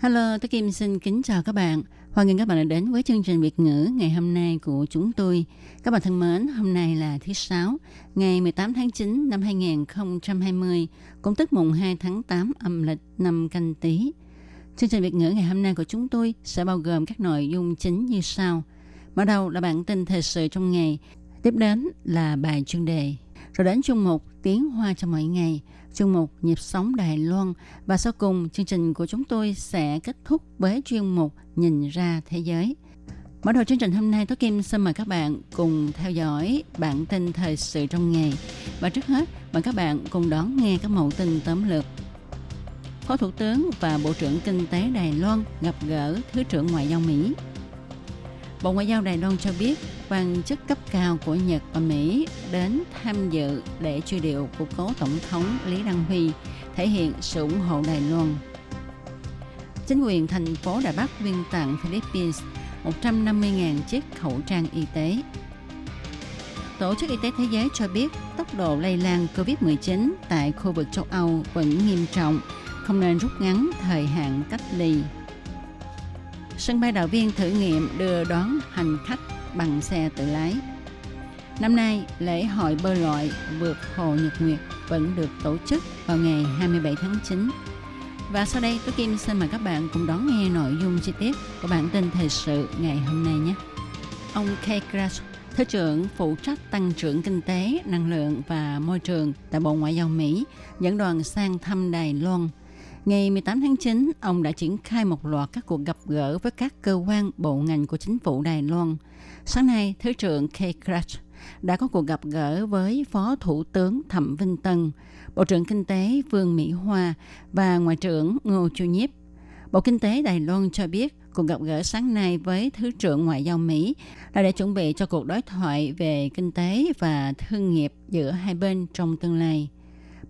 Hello, tôi Kim xin kính chào các bạn. Hoan nghênh các bạn đã đến với chương trình Việt ngữ ngày hôm nay của chúng tôi. Các bạn thân mến, hôm nay là thứ Sáu, ngày 18 tháng 9 năm 2020, cũng tức mùng 2 tháng 8 âm lịch năm canh Tý. Chương trình Việt ngữ ngày hôm nay của chúng tôi sẽ bao gồm các nội dung chính như sau. Mở đầu là bản tin thời sự trong ngày, tiếp đến là bài chuyên đề, rồi đến chung mục tiếng hoa cho mỗi ngày, chương mục nhịp sống Đài Loan và sau cùng chương trình của chúng tôi sẽ kết thúc với chuyên mục nhìn ra thế giới. Mở đầu chương trình hôm nay, Tố Kim xin mời các bạn cùng theo dõi bản tin thời sự trong ngày. Và trước hết, mời các bạn cùng đón nghe các mẫu tin tóm lược. Phó Thủ tướng và Bộ trưởng Kinh tế Đài Loan gặp gỡ Thứ trưởng Ngoại giao Mỹ. Bộ Ngoại giao Đài Loan cho biết quan chức cấp cao của Nhật và Mỹ đến tham dự lễ truy điệu của cố Tổng thống Lý Đăng Huy, thể hiện sự ủng hộ Đài Loan. Chính quyền thành phố Đài Bắc quyên tặng Philippines 150.000 chiếc khẩu trang y tế. Tổ chức Y tế Thế giới cho biết tốc độ lây lan COVID-19 tại khu vực châu Âu vẫn nghiêm trọng, không nên rút ngắn thời hạn cách ly. Sân bay đạo viên thử nghiệm đưa đón hành khách bằng xe tự lái. Năm nay, lễ hội bơi lội vượt hồ Nhật Nguyệt vẫn được tổ chức vào ngày 27 tháng 9. Và sau đây, tôi Kim xin mời các bạn cùng đón nghe nội dung chi tiết của bản tin thời sự ngày hôm nay nhé. Ông K. Grass, Thứ trưởng phụ trách tăng trưởng kinh tế, năng lượng và môi trường tại Bộ Ngoại giao Mỹ, dẫn đoàn sang thăm Đài Loan. Ngày 18 tháng 9, ông đã triển khai một loạt các cuộc gặp gỡ với các cơ quan, bộ ngành của chính phủ Đài Loan. Sáng nay, Thứ trưởng K. Grass đã có cuộc gặp gỡ với Phó Thủ tướng Thẩm Vinh Tân, Bộ trưởng Kinh tế Vương Mỹ Hoa và Ngoại trưởng Ngô Chu Nhiếp. Bộ Kinh tế Đài Loan cho biết cuộc gặp gỡ sáng nay với Thứ trưởng Ngoại giao Mỹ là để chuẩn bị cho cuộc đối thoại về kinh tế và thương nghiệp giữa hai bên trong tương lai.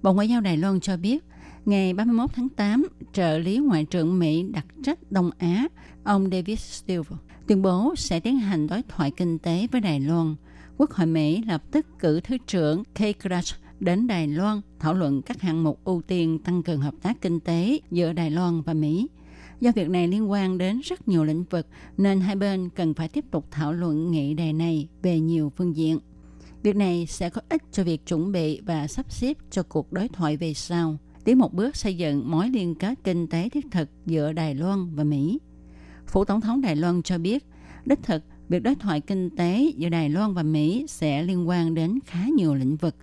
Bộ Ngoại giao Đài Loan cho biết, ngày 31 tháng 8, trợ lý Ngoại trưởng Mỹ đặc trách Đông Á, ông David Steele, tuyên bố sẽ tiến hành đối thoại kinh tế với Đài Loan. Quốc hội Mỹ lập tức cử Thứ trưởng Kay Grass đến Đài Loan thảo luận các hạng mục ưu tiên tăng cường hợp tác kinh tế giữa Đài Loan và Mỹ. Do việc này liên quan đến rất nhiều lĩnh vực nên hai bên cần phải tiếp tục thảo luận nghị đề này về nhiều phương diện. Việc này sẽ có ích cho việc chuẩn bị và sắp xếp cho cuộc đối thoại về sau, tiến một bước xây dựng mối liên kết kinh tế thiết thực giữa Đài Loan và Mỹ. Phủ Tổng thống Đài Loan cho biết, đích thực việc đối thoại kinh tế giữa Đài Loan và Mỹ sẽ liên quan đến khá nhiều lĩnh vực.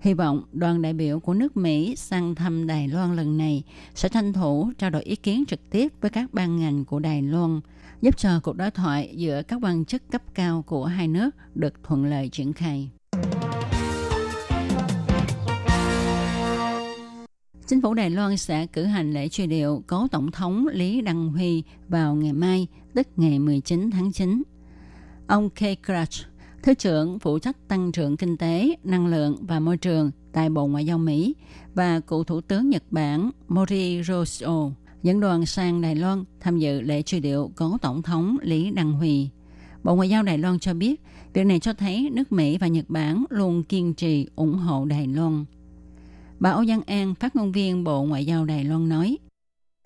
Hy vọng đoàn đại biểu của nước Mỹ sang thăm Đài Loan lần này sẽ tranh thủ trao đổi ý kiến trực tiếp với các ban ngành của Đài Loan, giúp cho cuộc đối thoại giữa các quan chức cấp cao của hai nước được thuận lợi triển khai. Chính phủ Đài Loan sẽ cử hành lễ truy điệu cố Tổng thống Lý Đăng Huy vào ngày mai, tức ngày 19 tháng 9. Ông Kay Crutch, Thứ trưởng phụ trách tăng trưởng kinh tế, năng lượng và môi trường tại Bộ Ngoại giao Mỹ và cựu Thủ tướng Nhật Bản Mori Rosio dẫn đoàn sang Đài Loan tham dự lễ truy điệu cố Tổng thống Lý Đăng Huy. Bộ Ngoại giao Đài Loan cho biết, việc này cho thấy nước Mỹ và Nhật Bản luôn kiên trì ủng hộ Đài Loan. Bà Âu Giang An, phát ngôn viên Bộ Ngoại giao Đài Loan nói,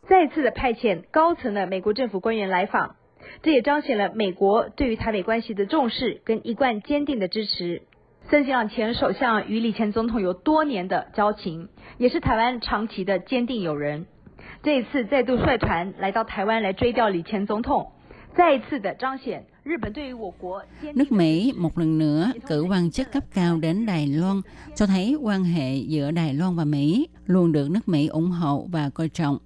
再次的派遣高层的美国政府官员来访，这也彰显了美国对于台美关系的重视跟一贯坚定的支持。森喜朗前首相与李前总统有多年的交情，也是台湾长期的坚定友人。这一次再度率团来到台湾来追悼李前总统，Nước Mỹ một lần nữa cử quan chức cấp cao đến Đài Loan, cho thấy quan hệ giữa Đài Loan và Mỹ luôn được nước Mỹ ủng hộ và coi trọng.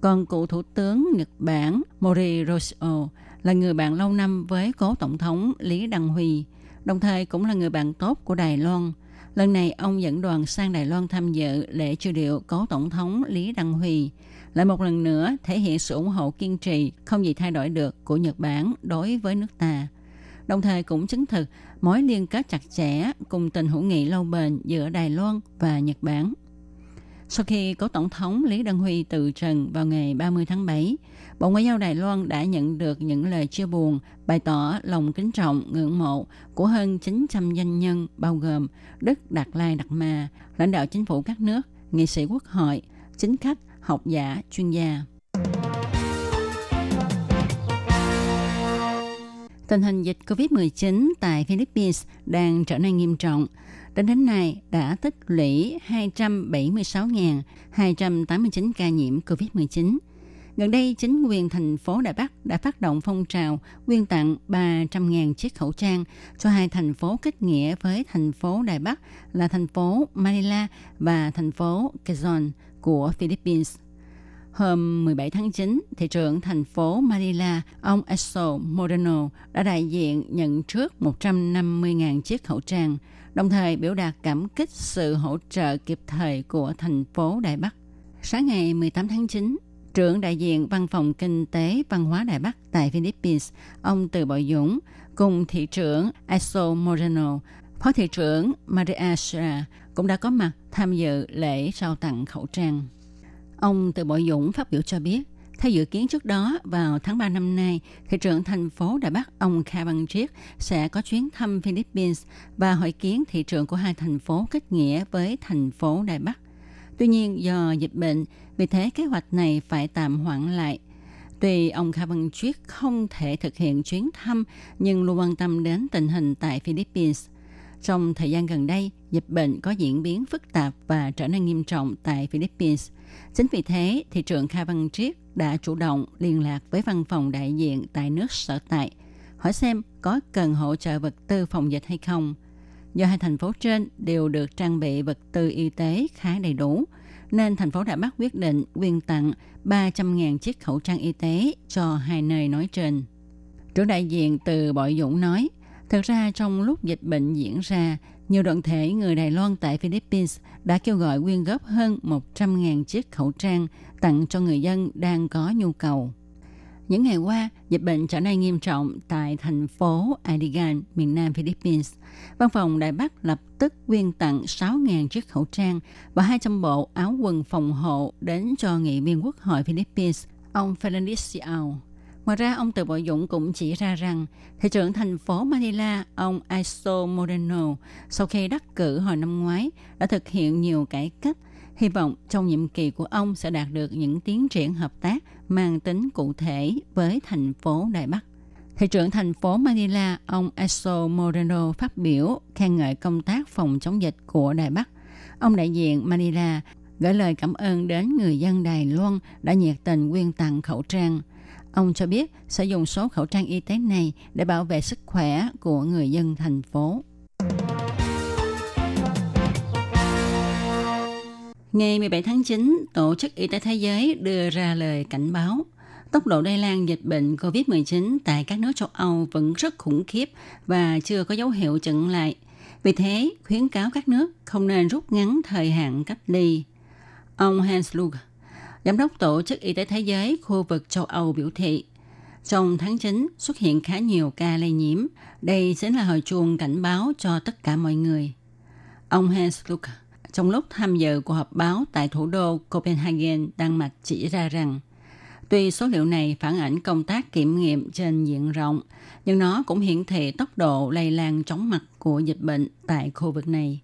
Còn cựu Thủ tướng Nhật Bản Mori Rosio là người bạn lâu năm với cố Tổng thống Lý Đăng Huy, đồng thời cũng là người bạn tốt của Đài Loan. Lần này, ông dẫn đoàn sang Đài Loan tham dự lễ truy điệu cố Tổng thống Lý Đăng Huy – lại một lần nữa thể hiện sự ủng hộ kiên trì không gì thay đổi được của Nhật Bản đối với nước ta. Đồng thời cũng chứng thực mối liên kết chặt chẽ cùng tình hữu nghị lâu bền giữa Đài Loan và Nhật Bản. Sau khi cố tổng thống Lý Đăng Huy từ trần vào ngày 30 tháng 7, Bộ Ngoại giao Đài Loan đã nhận được những lời chia buồn, bày tỏ lòng kính trọng, ngưỡng mộ của hơn 900 doanh nhân bao gồm Đức Đạt Lai Đạt Ma, lãnh đạo chính phủ các nước, nghị sĩ quốc hội, chính khách, học giả, chuyên gia. Tình hình dịch COVID-19 tại Philippines đang trở nên nghiêm trọng. Đến đến nay đã tích lũy 276.289 ca nhiễm COVID-19. Gần đây, chính quyền thành phố Đài Bắc đã phát động phong trào quyên tặng 300.000 chiếc khẩu trang cho hai thành phố kết nghĩa với thành phố Đài Bắc là thành phố Manila và thành phố Quezon của Philippines. Hôm 17 tháng 9, thị trưởng thành phố Manila, ông Eso Moreno đã đại diện nhận trước 150.000 chiếc khẩu trang, đồng thời biểu đạt cảm kích sự hỗ trợ kịp thời của thành phố Đài Bắc. Sáng ngày 18 tháng 9, trưởng đại diện Văn phòng Kinh tế Văn hóa Đài Bắc tại Philippines, ông Từ Bội Dũng, cùng thị trưởng Eso Moreno, phó thị trưởng Maria Shra cũng đã có mặt tham dự lễ trao tặng khẩu trang. Ông Từ Bội Dũng phát biểu cho biết, theo dự kiến trước đó, vào tháng 3 năm nay, thị trưởng thành phố Đài Bắc ông Kha Văn Triết sẽ có chuyến thăm Philippines và hội kiến thị trưởng của hai thành phố kết nghĩa với thành phố Đài Bắc. Tuy nhiên, do dịch bệnh, vì thế kế hoạch này phải tạm hoãn lại. Tuy ông Kha Văn Triết không thể thực hiện chuyến thăm, nhưng luôn quan tâm đến tình hình tại Philippines. Trong thời gian gần đây, dịch bệnh có diễn biến phức tạp và trở nên nghiêm trọng tại Philippines. Chính vì thế, thị trưởng Kha Văn Triết đã chủ động liên lạc với văn phòng đại diện tại nước sở tại, hỏi xem có cần hỗ trợ vật tư phòng dịch hay không. Do hai thành phố trên đều được trang bị vật tư y tế khá đầy đủ, nên thành phố đã bắt quyết định quyên tặng 300.000 chiếc khẩu trang y tế cho hai nơi nói trên. Trưởng đại diện từ Bội Dũng nói, thực ra trong lúc dịch bệnh diễn ra, nhiều đoàn thể người Đài Loan tại Philippines đã kêu gọi quyên góp hơn 100.000 chiếc khẩu trang tặng cho người dân đang có nhu cầu. Những ngày qua, dịch bệnh trở nên nghiêm trọng tại thành phố Adigan, miền nam Philippines. Văn phòng Đài Bắc lập tức quyên tặng 6.000 chiếc khẩu trang và 200 bộ áo quần phòng hộ đến cho nghị viên quốc hội Philippines, ông Fernandez Ngoài ra, ông Từ bộ Dũng cũng chỉ ra rằng thị trưởng thành phố Manila, ông Iso Moreno, sau khi đắc cử hồi năm ngoái, đã thực hiện nhiều cải cách. Hy vọng trong nhiệm kỳ của ông sẽ đạt được những tiến triển hợp tác mang tính cụ thể với thành phố Đài Bắc. Thị trưởng thành phố Manila, ông Iso Moreno phát biểu khen ngợi công tác phòng chống dịch của Đài Bắc. Ông đại diện Manila gửi lời cảm ơn đến người dân Đài Loan đã nhiệt tình quyên tặng khẩu trang – Ông cho biết sẽ dùng số khẩu trang y tế này để bảo vệ sức khỏe của người dân thành phố. Ngày 17 tháng 9, Tổ chức Y tế Thế giới đưa ra lời cảnh báo tốc độ lây lan dịch bệnh COVID-19 tại các nước châu Âu vẫn rất khủng khiếp và chưa có dấu hiệu chững lại. Vì thế, khuyến cáo các nước không nên rút ngắn thời hạn cách ly. Ông Hans Luke, Giám đốc Tổ chức Y tế Thế giới khu vực châu Âu biểu thị, trong tháng 9 xuất hiện khá nhiều ca lây nhiễm. Đây chính là hồi chuông cảnh báo cho tất cả mọi người. Ông Hans Luke, trong lúc tham dự cuộc họp báo tại thủ đô Copenhagen, Đan Mạch chỉ ra rằng, tuy số liệu này phản ảnh công tác kiểm nghiệm trên diện rộng, nhưng nó cũng hiển thị tốc độ lây lan chóng mặt của dịch bệnh tại khu vực này.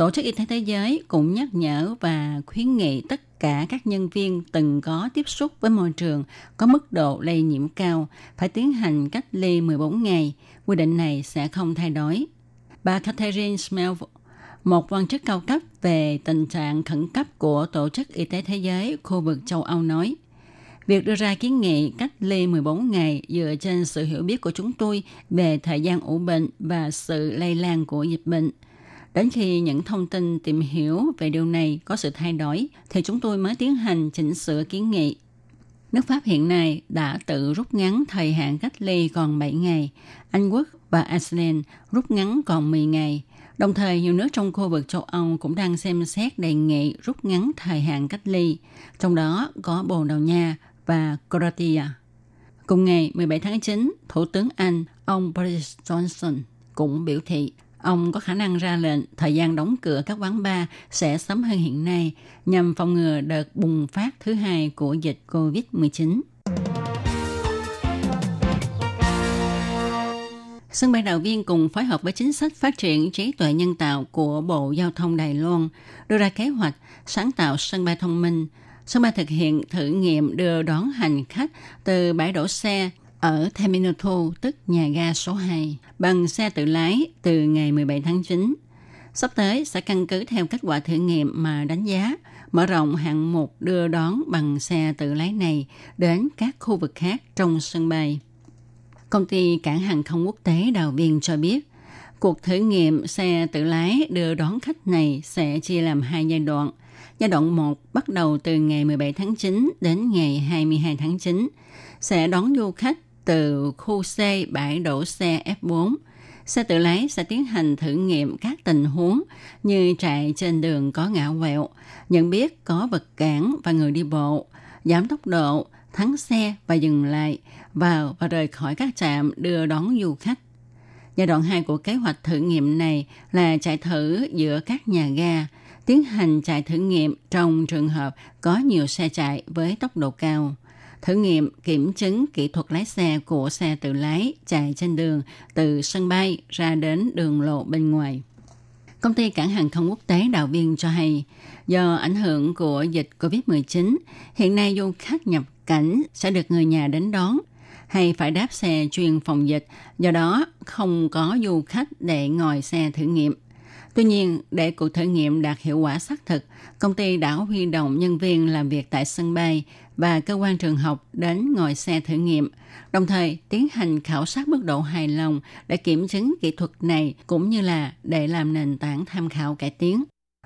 Tổ chức Y tế Thế giới cũng nhắc nhở và khuyến nghị tất cả các nhân viên từng có tiếp xúc với môi trường có mức độ lây nhiễm cao phải tiến hành cách ly 14 ngày. Quy định này sẽ không thay đổi. Bà Catherine Smell, một quan chức cao cấp về tình trạng khẩn cấp của Tổ chức Y tế Thế giới khu vực châu Âu nói, Việc đưa ra kiến nghị cách ly 14 ngày dựa trên sự hiểu biết của chúng tôi về thời gian ủ bệnh và sự lây lan của dịch bệnh – Đến khi những thông tin tìm hiểu về điều này có sự thay đổi, thì chúng tôi mới tiến hành chỉnh sửa kiến nghị. Nước Pháp hiện nay đã tự rút ngắn thời hạn cách ly còn 7 ngày. Anh Quốc và Iceland rút ngắn còn 10 ngày. Đồng thời, nhiều nước trong khu vực châu Âu cũng đang xem xét đề nghị rút ngắn thời hạn cách ly, trong đó có Bồ Đào Nha và Croatia. Cùng ngày 17 tháng 9, Thủ tướng Anh ông Boris Johnson cũng biểu thị ông có khả năng ra lệnh thời gian đóng cửa các quán bar sẽ sớm hơn hiện nay nhằm phòng ngừa đợt bùng phát thứ hai của dịch COVID-19. Sân bay Đào Viên cùng phối hợp với chính sách phát triển trí tuệ nhân tạo của Bộ Giao thông Đài Loan đưa ra kế hoạch sáng tạo sân bay thông minh. Sân bay thực hiện thử nghiệm đưa đón hành khách từ bãi đổ xe ở Terminal 2, tức nhà ga số 2, bằng xe tự lái từ ngày 17 tháng 9. Sắp tới sẽ căn cứ theo kết quả thử nghiệm mà đánh giá, mở rộng hạng mục đưa đón bằng xe tự lái này đến các khu vực khác trong sân bay. Công ty cảng hàng không quốc tế Đào Viên cho biết, cuộc thử nghiệm xe tự lái đưa đón khách này sẽ chia làm hai giai đoạn. Giai đoạn 1 bắt đầu từ ngày 17 tháng 9 đến ngày 22 tháng 9, sẽ đón du khách từ khu C bãi đổ xe F4. Xe tự lái sẽ tiến hành thử nghiệm các tình huống như chạy trên đường có ngã quẹo, nhận biết có vật cản và người đi bộ, giảm tốc độ, thắng xe và dừng lại, vào và rời khỏi các trạm đưa đón du khách. Giai đoạn 2 của kế hoạch thử nghiệm này là chạy thử giữa các nhà ga, tiến hành chạy thử nghiệm trong trường hợp có nhiều xe chạy với tốc độ cao. Thử nghiệm kiểm chứng kỹ thuật lái xe của xe tự lái chạy trên đường từ sân bay ra đến đường lộ bên ngoài. Công ty cảng hàng không quốc tế Đào Viên cho hay, do ảnh hưởng của dịch COVID-19, hiện nay du khách nhập cảnh sẽ được người nhà đến đón hay phải đáp xe chuyên phòng dịch, do đó không có du khách để ngồi xe thử nghiệm. Tuy nhiên, để cuộc thử nghiệm đạt hiệu quả xác thực, công ty đã huy động nhân viên làm việc tại sân bay và cơ quan trường học đến ngồi xe thử nghiệm, đồng thời tiến hành khảo sát mức độ hài lòng để kiểm chứng kỹ thuật này cũng như là để làm nền tảng tham khảo cải tiến.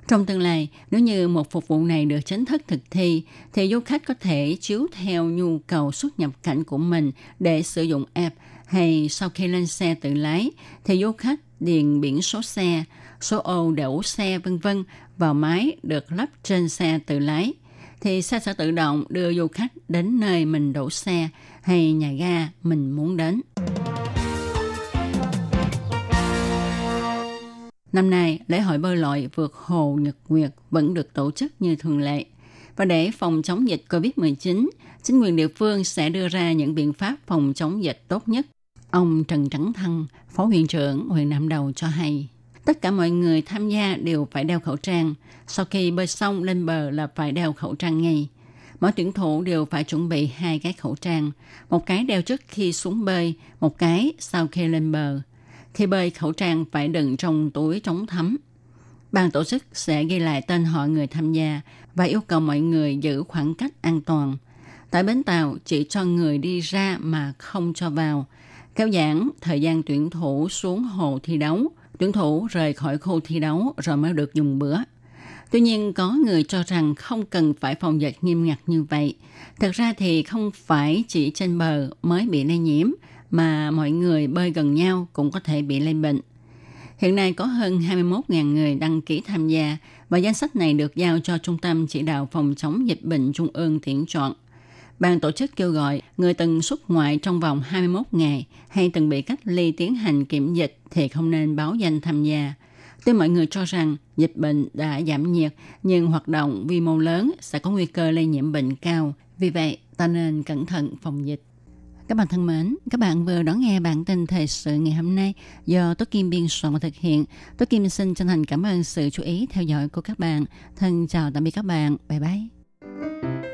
Trong tương lai, nếu như một phục vụ này được chính thức thực thi, thì du khách có thể chiếu theo nhu cầu xuất nhập cảnh của mình để sử dụng app hay sau khi lên xe tự lái, thì du khách điền biển số xe, số ô đậu xe vân vân vào máy được lắp trên xe tự lái thì xe sẽ tự động đưa du khách đến nơi mình đổ xe hay nhà ga mình muốn đến. Năm nay, lễ hội bơi lội vượt hồ Nhật Nguyệt vẫn được tổ chức như thường lệ. Và để phòng chống dịch COVID-19, chính quyền địa phương sẽ đưa ra những biện pháp phòng chống dịch tốt nhất. Ông Trần Trắng Thăng, Phó huyện trưởng huyện Nam Đầu cho hay, tất cả mọi người tham gia đều phải đeo khẩu trang. Sau khi bơi xong lên bờ là phải đeo khẩu trang ngay. Mỗi tuyển thủ đều phải chuẩn bị hai cái khẩu trang, một cái đeo trước khi xuống bơi, một cái sau khi lên bờ. Khi bơi, khẩu trang phải đựng trong túi chống thấm. Ban tổ chức sẽ ghi lại tên họ người tham gia và yêu cầu mọi người giữ khoảng cách an toàn. Tại bến tàu, chỉ cho người đi ra mà không cho vào. Kéo giãn thời gian tuyển thủ xuống hồ thi đấu, tuyển thủ rời khỏi khu thi đấu rồi mới được dùng bữa. Tuy nhiên có người cho rằng không cần phải phòng dịch nghiêm ngặt như vậy. Thật ra thì không phải chỉ trên bờ mới bị lây nhiễm, mà mọi người bơi gần nhau cũng có thể bị lây bệnh. Hiện nay có hơn 21.000 người đăng ký tham gia và danh sách này được giao cho Trung tâm Chỉ đạo Phòng chống dịch bệnh Trung ương tuyển chọn. Ban tổ chức kêu gọi người từng xuất ngoại trong vòng 21 ngày hay từng bị cách ly tiến hành kiểm dịch thì không nên báo danh tham gia. Tuy mọi người cho rằng dịch bệnh đã giảm nhiệt, nhưng hoạt động quy mô lớn sẽ có nguy cơ lây nhiễm bệnh cao. Vì vậy, ta nên cẩn thận phòng dịch. Các bạn thân mến, các bạn vừa đón nghe bản tin thời sự ngày hôm nay do Tố Kim biên soạn và thực hiện. Tố Kim xin chân thành cảm ơn sự chú ý theo dõi của các bạn. Thân chào tạm biệt các bạn. Bye bye.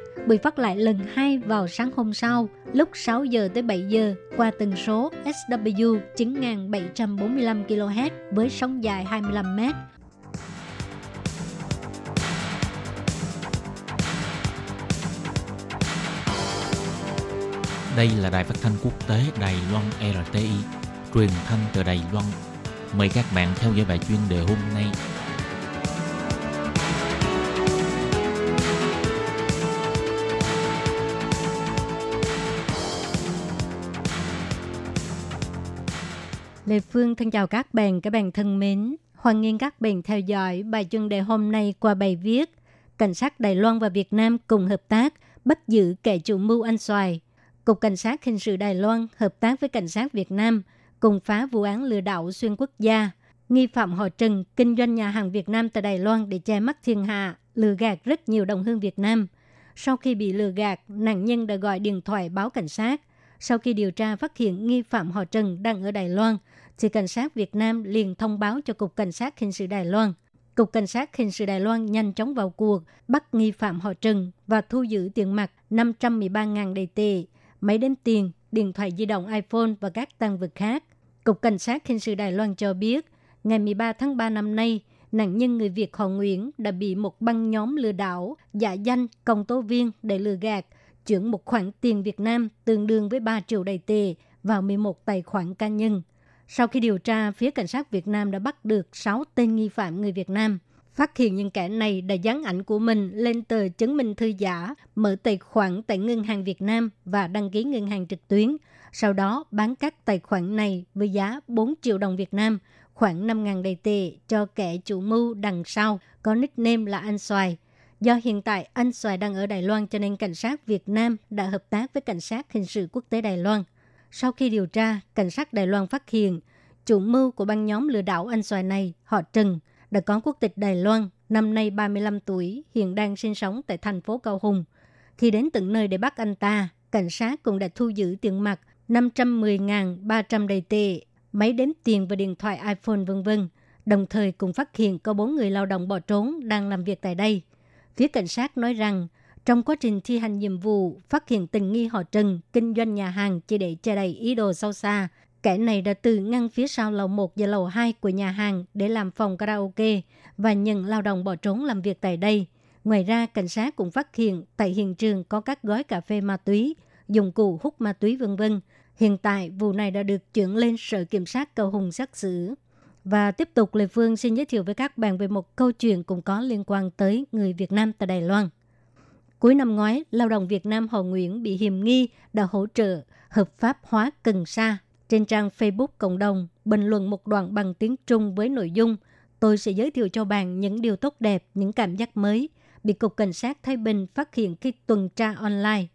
bị phát lại lần hai vào sáng hôm sau lúc 6 giờ tới 7 giờ qua tần số SW 9745 kHz với sóng dài 25 m. Đây là đài phát thanh quốc tế Đài Loan RTI, truyền thanh từ Đài Loan. Mời các bạn theo dõi bài chuyên đề hôm nay. Lê Phương thân chào các bạn, các bạn thân mến. Hoan nghênh các bạn theo dõi bài chuyên đề hôm nay qua bài viết Cảnh sát Đài Loan và Việt Nam cùng hợp tác bắt giữ kẻ chủ mưu ăn xoài. Cục Cảnh sát Hình sự Đài Loan hợp tác với Cảnh sát Việt Nam cùng phá vụ án lừa đảo xuyên quốc gia. Nghi phạm họ Trần kinh doanh nhà hàng Việt Nam tại Đài Loan để che mắt thiên hạ, lừa gạt rất nhiều đồng hương Việt Nam. Sau khi bị lừa gạt, nạn nhân đã gọi điện thoại báo cảnh sát. Sau khi điều tra phát hiện nghi phạm họ Trần đang ở Đài Loan, thì cảnh sát Việt Nam liền thông báo cho Cục Cảnh sát Hình sự Đài Loan. Cục Cảnh sát Hình sự Đài Loan nhanh chóng vào cuộc, bắt nghi phạm họ Trần và thu giữ tiền mặt 513.000 đầy tệ, máy đếm tiền, điện thoại di động iPhone và các tăng vật khác. Cục Cảnh sát Hình sự Đài Loan cho biết, ngày 13 tháng 3 năm nay, nạn nhân người Việt họ Nguyễn đã bị một băng nhóm lừa đảo, giả danh công tố viên để lừa gạt, chuyển một khoản tiền Việt Nam tương đương với 3 triệu đầy tệ vào 11 tài khoản cá nhân. Sau khi điều tra, phía cảnh sát Việt Nam đã bắt được 6 tên nghi phạm người Việt Nam. Phát hiện những kẻ này đã dán ảnh của mình lên tờ chứng minh thư giả, mở tài khoản tại Ngân hàng Việt Nam và đăng ký ngân hàng trực tuyến. Sau đó bán các tài khoản này với giá 4 triệu đồng Việt Nam, khoảng 5.000 đầy tệ cho kẻ chủ mưu đằng sau, có nickname là Anh Xoài. Do hiện tại anh Xoài đang ở Đài Loan cho nên cảnh sát Việt Nam đã hợp tác với cảnh sát hình sự quốc tế Đài Loan – sau khi điều tra, cảnh sát Đài Loan phát hiện chủ mưu của băng nhóm lừa đảo anh xoài này, họ Trần, đã có quốc tịch Đài Loan, năm nay 35 tuổi, hiện đang sinh sống tại thành phố Cao Hùng. Khi đến tận nơi để bắt anh ta, cảnh sát cũng đã thu giữ tiền mặt 510.300 đầy tệ, máy đếm tiền và điện thoại iPhone vân vân. Đồng thời cũng phát hiện có bốn người lao động bỏ trốn đang làm việc tại đây. Phía cảnh sát nói rằng trong quá trình thi hành nhiệm vụ, phát hiện tình nghi họ Trần kinh doanh nhà hàng chỉ để che đậy ý đồ sâu xa. Kẻ này đã từ ngăn phía sau lầu 1 và lầu 2 của nhà hàng để làm phòng karaoke và nhận lao động bỏ trốn làm việc tại đây. Ngoài ra, cảnh sát cũng phát hiện tại hiện trường có các gói cà phê ma túy, dụng cụ hút ma túy vân vân. Hiện tại, vụ này đã được chuyển lên Sở Kiểm sát Cầu Hùng xét xử. Và tiếp tục, Lê Phương xin giới thiệu với các bạn về một câu chuyện cũng có liên quan tới người Việt Nam tại Đài Loan. Cuối năm ngoái, lao động Việt Nam Hồ Nguyễn bị hiềm nghi đã hỗ trợ hợp pháp hóa cần sa. Trên trang Facebook cộng đồng, bình luận một đoạn bằng tiếng Trung với nội dung Tôi sẽ giới thiệu cho bạn những điều tốt đẹp, những cảm giác mới, bị Cục Cảnh sát Thái Bình phát hiện khi tuần tra online.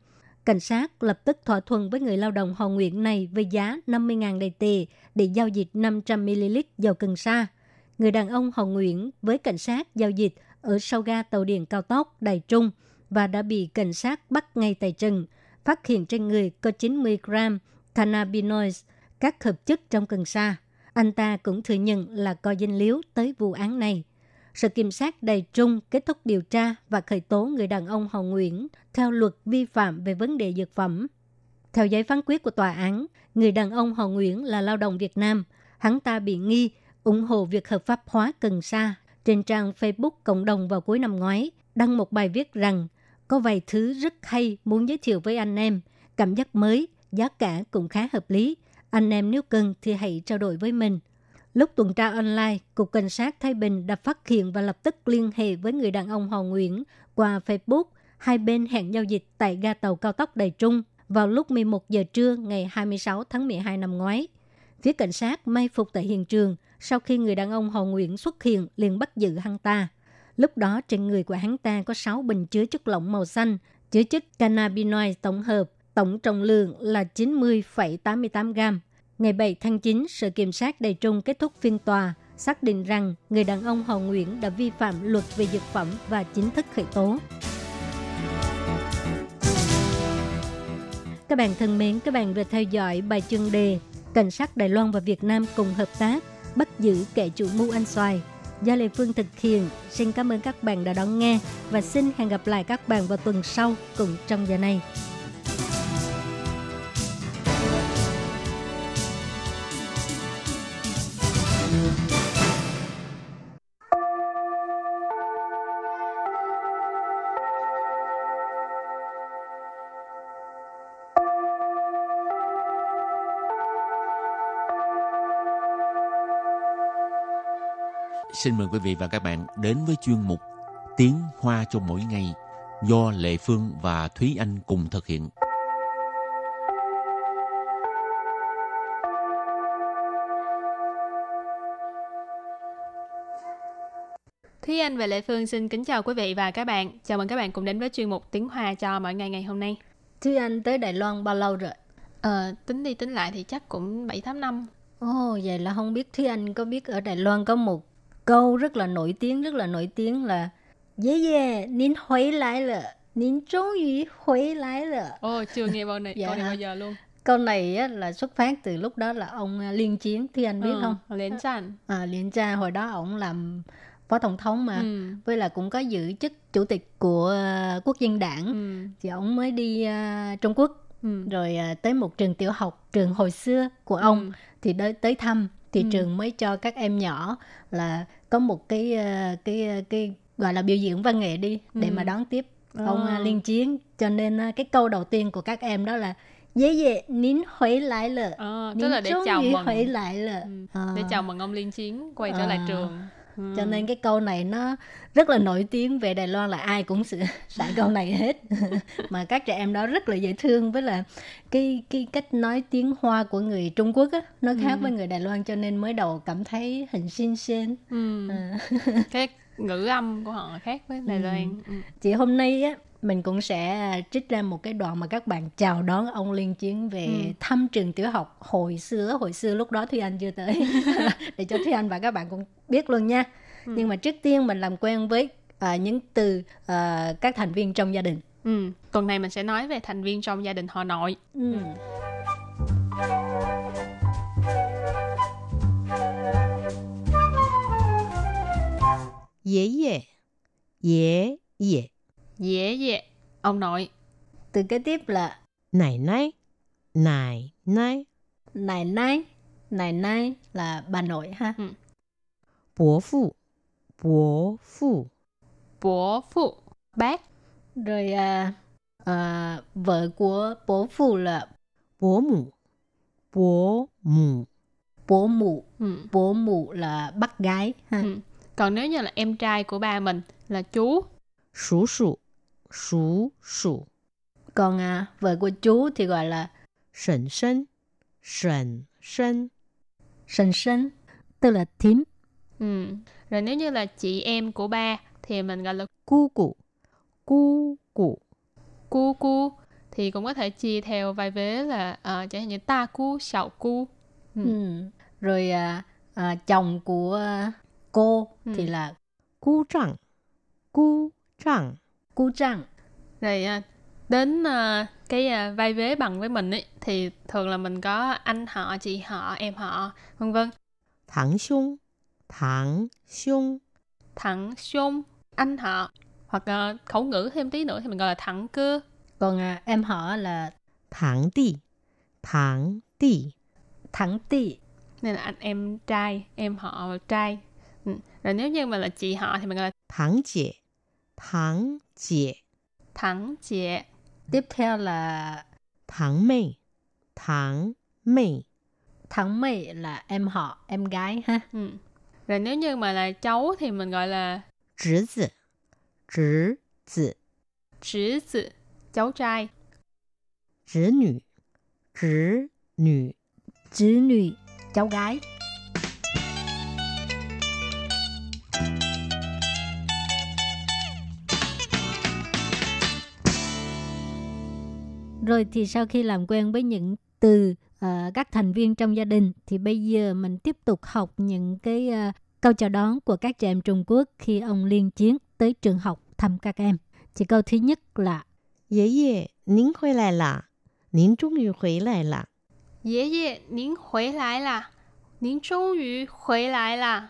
Cảnh sát lập tức thỏa thuận với người lao động Hồ Nguyễn này với giá 50.000 đầy tệ để giao dịch 500ml dầu cần sa. Người đàn ông Hồ Nguyễn với cảnh sát giao dịch ở sau ga tàu điện cao tốc Đài Trung – và đã bị cảnh sát bắt ngay tại chân, phát hiện trên người có 90 gram cannabinoids, các hợp chất trong cần sa. Anh ta cũng thừa nhận là có danh liếu tới vụ án này. Sở Kiểm sát Đài Trung kết thúc điều tra và khởi tố người đàn ông Hồng Nguyễn theo luật vi phạm về vấn đề dược phẩm. Theo giấy phán quyết của tòa án, người đàn ông Hồng Nguyễn là lao động Việt Nam. Hắn ta bị nghi ủng hộ việc hợp pháp hóa cần sa trên trang Facebook cộng đồng vào cuối năm ngoái, đăng một bài viết rằng có vài thứ rất hay muốn giới thiệu với anh em. Cảm giác mới, giá cả cũng khá hợp lý. Anh em nếu cần thì hãy trao đổi với mình. Lúc tuần tra online, Cục Cảnh sát Thái Bình đã phát hiện và lập tức liên hệ với người đàn ông Hồ Nguyễn qua Facebook. Hai bên hẹn giao dịch tại ga tàu cao tốc Đài Trung vào lúc 11 giờ trưa ngày 26 tháng 12 năm ngoái. Phía cảnh sát may phục tại hiện trường, sau khi người đàn ông Hồ Nguyễn xuất hiện liền bắt giữ hắn ta. Lúc đó trên người của hắn ta có 6 bình chứa chất lỏng màu xanh, chứa chất cannabinoid tổng hợp, tổng trọng lượng là 90,88 gram. Ngày 7 tháng 9, Sở Kiểm sát Đài Trung kết thúc phiên tòa, xác định rằng người đàn ông Hồ Nguyễn đã vi phạm luật về dược phẩm và chính thức khởi tố. Các bạn thân mến, các bạn vừa theo dõi bài chuyên đề Cảnh sát Đài Loan và Việt Nam cùng hợp tác bắt giữ kẻ chủ mưu ăn xoài do Lê Phương thực hiện. Xin cảm ơn các bạn đã đón nghe và xin hẹn gặp lại các bạn vào tuần sau cùng trong giờ này. Xin mời quý vị và các bạn đến với chuyên mục Tiếng Hoa cho mỗi ngày do Lệ Phương và Thúy Anh cùng thực hiện. Thúy Anh và Lệ Phương xin kính chào quý vị và các bạn. Chào mừng các bạn cùng đến với chuyên mục Tiếng Hoa cho mỗi ngày ngày hôm nay. Thúy Anh tới Đài Loan bao lâu rồi? Ờ, tính đi tính lại thì chắc cũng 7-8 năm. Ồ, oh, vậy là không biết Thúy Anh có biết ở Đài Loan có một câu rất là nổi tiếng rất là nổi tiếng là yeah yeah nín huế lại là nín trốn ý huế lại là ồ oh, chưa nghe bao này dạ câu này bao giờ luôn. Câu này á, là xuất phát từ lúc đó là ông à, liên chiến. Thì anh biết ừ, không? Liên chan à liên chan hồi đó ông làm phó tổng thống mà. Ừ. với là cũng có giữ chức chủ tịch của à, quốc dân đảng. Ừ. thì ông mới đi uh, trung quốc. Ừ. rồi uh, tới một trường tiểu học trường hồi xưa của ông. Ừ. thì tới tới thăm. Thì ừ. trường mới cho các em nhỏ là có một cái à, cái à, cái gọi là biểu diễn văn nghệ đi để Ừ. mà đón tiếp ông à, À. liên chiến cho nên à, cái câu đầu tiên của các em đó là dễ dễ nín huế lại lợ Ờ, tức là để chào mừng huế lại lợ Ừ. Ờ. để chào mừng ông Liên Chiến quay trở lại À. trường. Ừ. cho nên cái câu này nó rất là nổi tiếng về Đài Loan là ai cũng sẽ xài câu này hết mà các trẻ em đó rất là dễ thương với là cái cái cách nói tiếng Hoa của người Trung Quốc á nó khác Ừ. với người Đài Loan cho nên mới đầu cảm thấy hình xin xên Ừ. à. cái ngữ âm của họ khác với Đài Ừ. Loan. Ừ. chị hôm nay á mình cũng sẽ trích ra một cái đoạn mà các bạn chào đón ông Liên Chiến về Ừ. thăm trường tiểu học hồi xưa hồi xưa lúc đó Thúy Anh chưa tới để cho Thúy Anh và các bạn cũng biết luôn nha Ừ. nhưng mà trước tiên mình làm quen với à, những từ à, các thành viên trong gia đình Ừ. Tuần này mình sẽ nói về thành viên trong gia đình họ nội. ừ. Yế, yế yế, Dễ dễ. Ông nội. từ kế tiếp là nải nái, nải nái, nài nai nài nai là bà nội ha. Bố phụ, bố phụ, Bố phụ. Bác. rồi à, à, vợ của bố phụ là bố mụ, bố mụ, bố mụ. Ừ. bố mụ là bác gái ha. Ừ. Còn nếu như là em trai của ba mình là chú. 叔叔，sú sụ. Còn à, vợ của chú thì gọi là sẩn sân, sẩn sân. Sẩn sân, tức là thím. Ừ. Rồi nếu như là chị em của ba thì mình gọi là cu cụ. Cu cụ. Cu cu thì cũng có thể chia theo vài vế là uh, chẳng hạn như ta cu, sậu cu. Ừ. Ừ. Rồi uh, uh, chồng của uh, cô ừ. thì là cu chẳng. Cu chẳng cú trăng. Rồi à, đến à, cái à, vai vế bằng với mình ấy thì thường là mình có anh họ chị họ em họ vân vân. Thẳng xung. Thẳng xung. Thẳng xung anh họ hoặc khẩu ngữ thêm tí nữa thì mình gọi là thẳng cư còn em họ là thẳng tỷ thẳng tỷ thẳng tỷ nên là anh em trai em họ trai. Ừ, rồi nếu như mà là chị họ thì mình gọi là thẳng chị 堂姐，堂姐， thẳng chị. tiếp theo là 堂妹，堂妹， thẳng mày là em họ em gái ha Ừ. Rồi nếu như mà là cháu thì mình gọi là 侄子，侄子， Trí tử, cháu trai. 侄女，侄女， chữ nữ cháu gái Rồi thì sau khi làm quen với những từ uh, các thành viên trong gia đình thì bây giờ mình tiếp tục học những cái uh, câu chào đón của các trẻ em Trung Quốc khi ông liên chiến tới trường học thăm các em. Chỉ câu thứ nhất là Dễ dễ, nín hồi lại là Nín trung yu hồi lại là Dễ dễ, nín hồi lại là Nín trung yu hồi lại là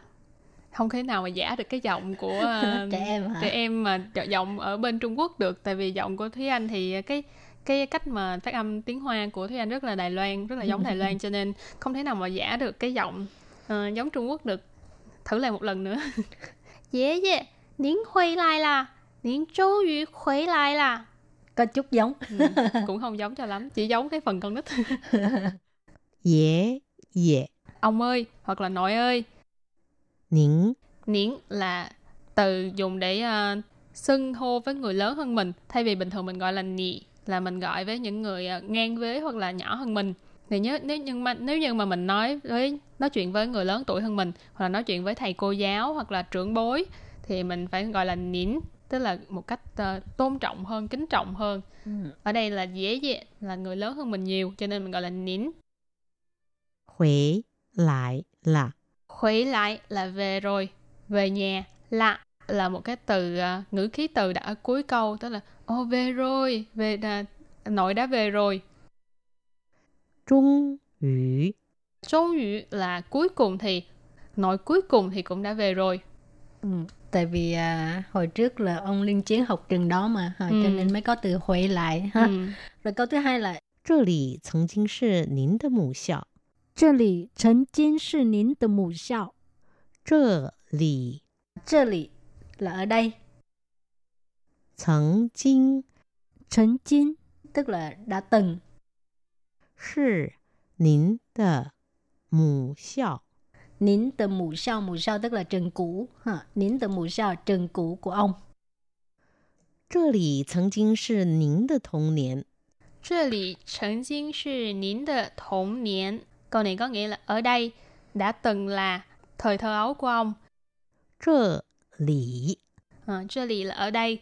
không thể nào mà giả được cái giọng của ờ, trẻ em hả? trẻ em mà giọng ở bên Trung Quốc được tại vì giọng của Thúy Anh thì cái cái cách mà phát âm tiếng hoa của thúy anh rất là đài loan rất là giống đài loan cho nên không thể nào mà giả được cái giọng uh, giống trung quốc được. Thử lại một lần nữa. Dễ dễ. Nín khuây lai là nín châu yu khuây lai là có chút giống. Ừ, cũng không giống cho lắm chỉ giống cái phần con nít. Dễ dễ. Ông ơi hoặc là nội ơi. Nín. Nín là từ dùng để uh, xưng hô với người lớn hơn mình thay vì bình thường mình gọi là nị là mình gọi với những người uh, ngang vế hoặc là nhỏ hơn mình. Thì nhớ nếu như mà nếu như mà mình nói với nói chuyện với người lớn tuổi hơn mình hoặc là nói chuyện với thầy cô giáo hoặc là trưởng bối thì mình phải gọi là nín tức là một cách uh, tôn trọng hơn kính trọng hơn ừ. ở đây là dễ dễ là người lớn hơn mình nhiều cho nên mình gọi là nín Huế lại là Huế lại là về rồi về nhà lạ là một cái từ uh, ngữ khí từ đã ở cuối câu tức là ô oh, về rồi về uh, nội đã về rồi trung yu trung yu là cuối cùng thì nội cuối cùng thì cũng đã về rồi ừ tại vì à, hồi trước là ông liên chiến học trường đó mà ha, ừ. cho nên mới có từ huệ lại ha. Ừ. Rồi câu thứ hai là 这里曾经是您的母校。这里曾经是您的母校。这里，这里 là ở đây. 曾经，曾经 tức là đã từng. 是您的母校。nín từ mù sao mù sao tức là trường cũ ha nín từ mù sao trường cũ của ông 这里曾经是您的童年。这里曾经是您的童年。Câu này có nghĩa là ở đây đã từng là thời thơ ấu của ông. 这里 à, 这里 là ở đây.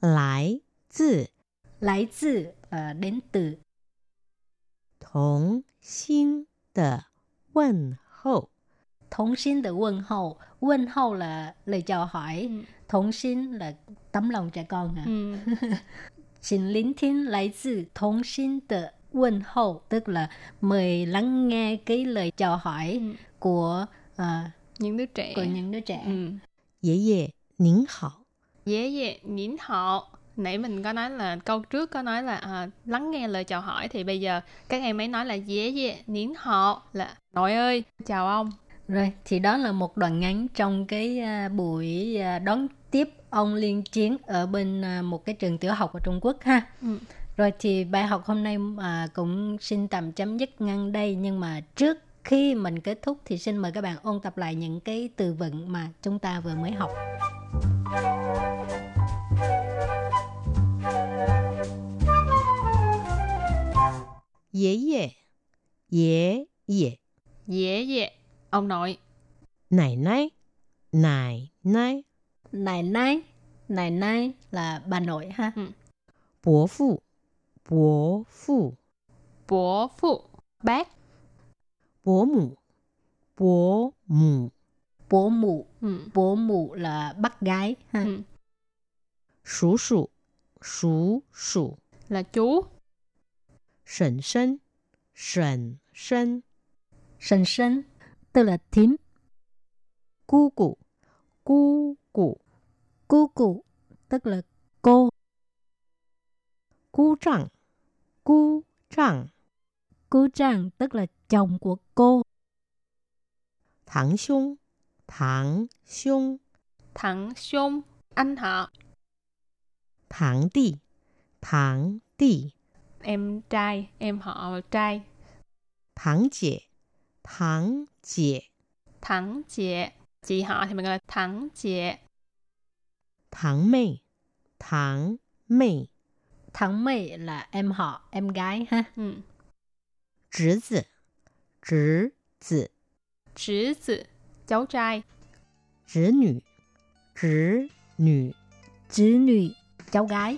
来自，来自 là đến từ. 童心的问候，童心的问候，问候 là lời chào hỏi, ừ. thống xin là tấm lòng trẻ con hả? Ừ. Xin lính thính lấy từ thống xin de vấn hậu, tức là mời lắng nghe cái lời chào hỏi ừ. của uh, những đứa trẻ. Của những đứa trẻ. Ừ. 爷爷您好。 Dễ dễ, nhín họ nãy mình có nói là câu trước có nói là à, lắng nghe lời chào hỏi thì bây giờ các em ấy nói là dễ dễ nín họ là nội ơi chào ông rồi thì đó là một đoạn ngắn trong cái à, buổi à, đón tiếp ông liên chiến ở bên à, một cái trường tiểu học ở Trung Quốc ha ừ. rồi thì bài học hôm nay à, cũng xin tạm chấm dứt ngăn đây nhưng mà trước khi mình kết thúc thì xin mời các bạn ôn tập lại những cái từ vựng mà chúng ta vừa mới học. 爷爷，爷爷，爷爷，ông nội. Nải nái, nải nái. Nải nái, nải nái là bà nội ha. Ừ. Bố phụ, bố phụ. Bố phụ, bác. Bố mụ, bố mụ. Bố mụ, ừ. bố mụ là bác gái ha. Ừ. Sú sụ, sú sụ. Là chú. sẩn sân, sẩn sân. Sẩn sân, tức là thím. Cu cụ, cu cụ. Cu cụ, tức là cô. Cu chẳng, cu chẳng. Cu chẳng, tức là chồng của cô. Thẳng xung, thẳng xung. Thẳng xung, anh họ. Thẳng đi, thẳng đi em trai, em họ trai. Thắng chị, thắng chị. Thắng chị, chị họ thì mình gọi là thắng chị. Thắng mây, thắng mây. Thắng mây là em họ, em gái ha. Ừ. ừ. Trứ zi, trứ zi. Trứ zi, cháu trai. Trứ nữ, trứ nữ. Trứ nữ, cháu gái.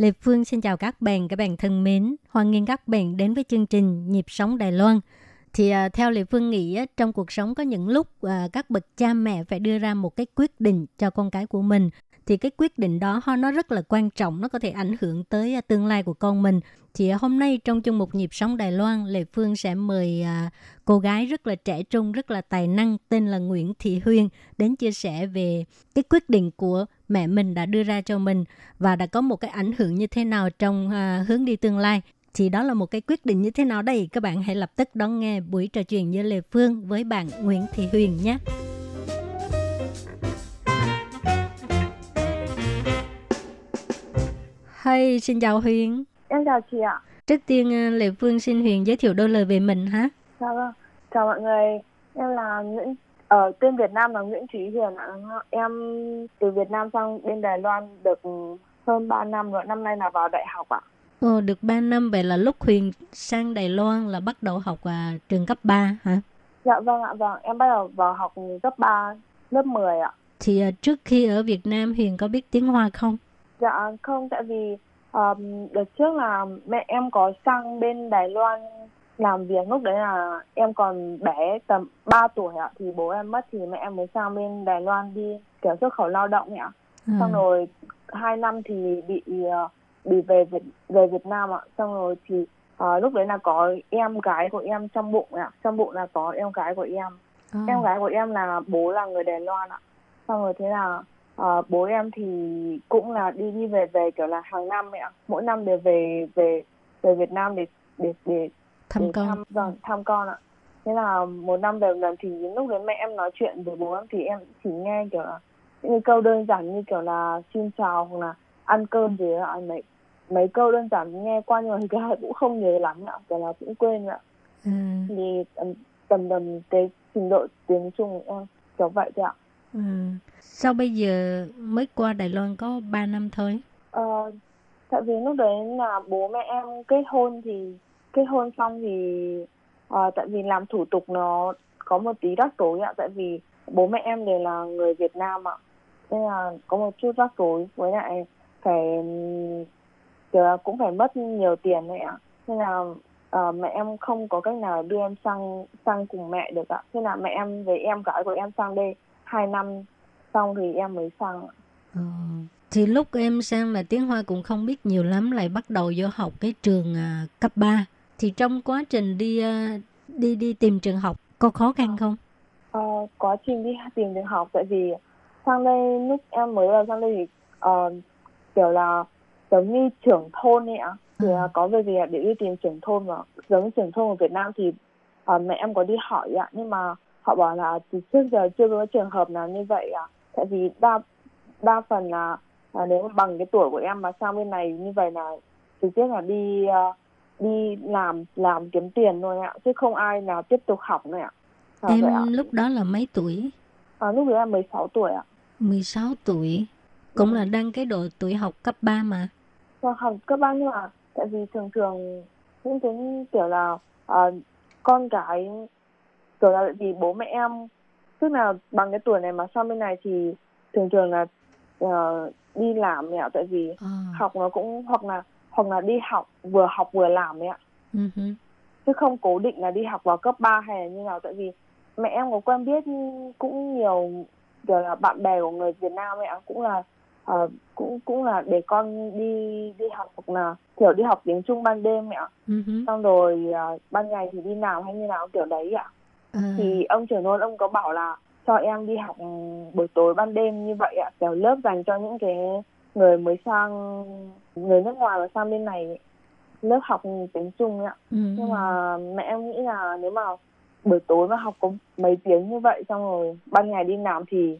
Lê Phương xin chào các bạn, các bạn thân mến. Hoan nghênh các bạn đến với chương trình Nhịp sống Đài Loan. Thì uh, theo Lê Phương nghĩ á, trong cuộc sống có những lúc uh, các bậc cha mẹ phải đưa ra một cái quyết định cho con cái của mình. Thì cái quyết định đó nó rất là quan trọng, nó có thể ảnh hưởng tới à, tương lai của con mình. Thì à, hôm nay trong chương mục Nhịp sống Đài Loan, Lê Phương sẽ mời à, cô gái rất là trẻ trung, rất là tài năng tên là Nguyễn Thị Huyên đến chia sẻ về cái quyết định của mẹ mình đã đưa ra cho mình và đã có một cái ảnh hưởng như thế nào trong hướng đi tương lai thì đó là một cái quyết định như thế nào đây các bạn hãy lập tức đón nghe buổi trò chuyện với Lê Phương với bạn Nguyễn Thị Huyền nhé. Hey, xin chào Huyền. Em chào chị ạ. Trước tiên à, Lê Phương xin Huyền giới thiệu đôi lời về mình ha. Dạ vâng. Chào mọi người. Em là Nguyễn ở tên Việt Nam là Nguyễn Thúy Huyền ạ. Em từ Việt Nam sang bên Đài Loan được hơn 3 năm rồi. Năm nay là vào đại học ạ. Ồ, được 3 năm vậy là lúc Huyền sang Đài Loan là bắt đầu học à, trường cấp 3 hả? Dạ vâng ạ, vâng. Em bắt đầu vào học cấp 3, lớp 10 ạ. Thì à, trước khi ở Việt Nam Huyền có biết tiếng Hoa không? Dạ không, tại vì um, đợt trước là mẹ em có sang bên Đài Loan làm việc lúc đấy là em còn bé tầm 3 tuổi ạ thì bố em mất thì mẹ em mới sang bên Đài Loan đi kiểu xuất khẩu lao động ạ. À. Xong rồi hai năm thì bị uh, bị về Việt về Việt Nam ạ. Xong rồi thì uh, lúc đấy là có em gái của em trong bụng ạ. Trong bụng là có em gái của em. À. Em gái của em là bố là người Đài Loan ạ. Xong rồi thế là uh, bố em thì cũng là đi đi về về kiểu là hàng năm ạ. Mỗi năm đều về về về Việt Nam để để để thăm để con. thăm, vâng, thăm con ạ. Thế là một năm về một lần thì lúc đấy mẹ em nói chuyện với bố em thì em chỉ nghe kiểu là những câu đơn giản như kiểu là xin chào hoặc là ăn cơm gì ạ. Mấy, mấy câu đơn giản nghe qua nhưng mà thực ra cũng không nhớ lắm ạ. Kiểu là cũng quên ạ. À. Thì tầm tầm, cái trình độ tiếng Trung em kiểu vậy thôi ạ. Ừ. Sao bây giờ mới qua Đài Loan có 3 năm thôi? Ờ, tại vì lúc đấy là bố mẹ em kết hôn thì kết hôn xong thì uh, tại vì làm thủ tục nó có một tí rắc rối ạ. Tại vì bố mẹ em đều là người Việt Nam ạ. Nên là có một chút rắc rối với lại phải là cũng phải mất nhiều tiền đấy ạ. Nên là uh, mẹ em không có cách nào đưa em sang sang cùng mẹ được ạ. Nên là mẹ em với em gái của em sang đây hai năm xong thì em mới sang. Ờ. Thì lúc em sang là tiếng Hoa cũng không biết nhiều lắm lại bắt đầu vô học cái trường à, cấp 3. Thì trong quá trình đi à, đi đi tìm trường học có khó khăn không? Ờ, quá trình đi tìm trường học tại vì sang đây lúc em mới vào sang đây thì ờ, kiểu là giống như trưởng thôn ấy ạ thì Ừ. là có về việc để đi tìm trưởng thôn mà giống như trưởng thôn ở Việt Nam thì ờ, mẹ em có đi hỏi ạ nhưng mà họ bảo là từ trước giờ chưa có trường hợp nào như vậy ạ tại vì đa đa phần là, là nếu mà bằng cái tuổi của em mà sang bên này như vậy là trực tiếp là đi ờ, đi làm làm kiếm tiền thôi ạ chứ không ai nào tiếp tục học nữa ạ Dạ em vậy ạ. lúc đó là mấy tuổi? À, lúc đấy là 16 tuổi ạ. 16 tuổi. Cũng là đăng cái độ tuổi học cấp 3 mà. Và học cấp ba nhưng mà tại vì thường thường những cái kiểu là à, con cái kiểu là vì bố mẹ em tức là bằng cái tuổi này mà sang bên này thì thường thường là ờ, đi làm mẹ tại vì À. học nó cũng hoặc là hoặc là đi học vừa học vừa làm mẹ Ừ hử. chứ không cố định là đi học vào cấp 3 hay là như nào tại vì mẹ em có quen biết cũng nhiều kiểu là bạn bè của người Việt Nam ạ cũng là ờ, cũng cũng là để con đi đi học hoặc là kiểu đi học tiếng Trung ban đêm ấy ạ Ừ xong rồi ờ, ban ngày thì đi làm hay như nào kiểu đấy ạ À. thì ông trưởng thôn ông có bảo là cho em đi học buổi tối ban đêm như vậy ạ kiểu lớp dành cho những cái người mới sang người nước ngoài mà sang bên này lớp học tiếng Trung ạ. Ừ. nhưng mà mẹ em nghĩ là nếu mà buổi tối mà học có mấy tiếng như vậy xong rồi ban ngày đi làm thì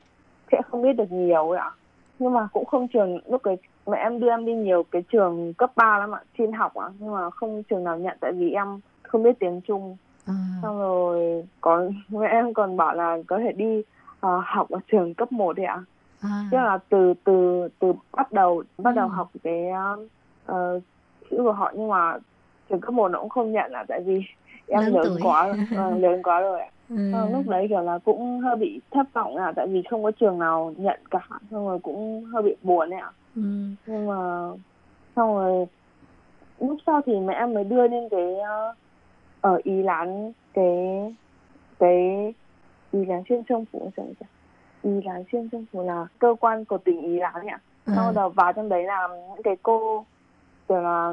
sẽ không biết được nhiều ạ. Nhưng mà cũng không trường lúc cái mẹ em đưa em đi nhiều cái trường cấp 3 lắm ạ xin học ạ. Nhưng mà không trường nào nhận tại vì em không biết tiếng Trung à, xong rồi còn mẹ em còn bảo là có thể đi ờ, học ở trường cấp 1 đấy ạ à, tức là từ từ từ bắt đầu bắt đầu Ừ. học cái uh, chữ của họ nhưng mà trường cấp 1 nó cũng không nhận là tại vì em Lớn lớn, tuổi. quá rồi Vâng, lớn quá rồi ạ ừ. Lúc đấy kiểu là cũng hơi bị thất vọng à tại vì không có trường nào nhận cả xong rồi cũng hơi bị buồn ấy ạ ừ. nhưng mà xong rồi lúc sau thì mẹ em mới đưa lên cái ờ, ở Ý Lán cái cái Ý phủ nhỉ? Sông phủ là cơ quan của tỉnh Ý ạ À, sau đầu vào trong đấy là những cái cô kiểu là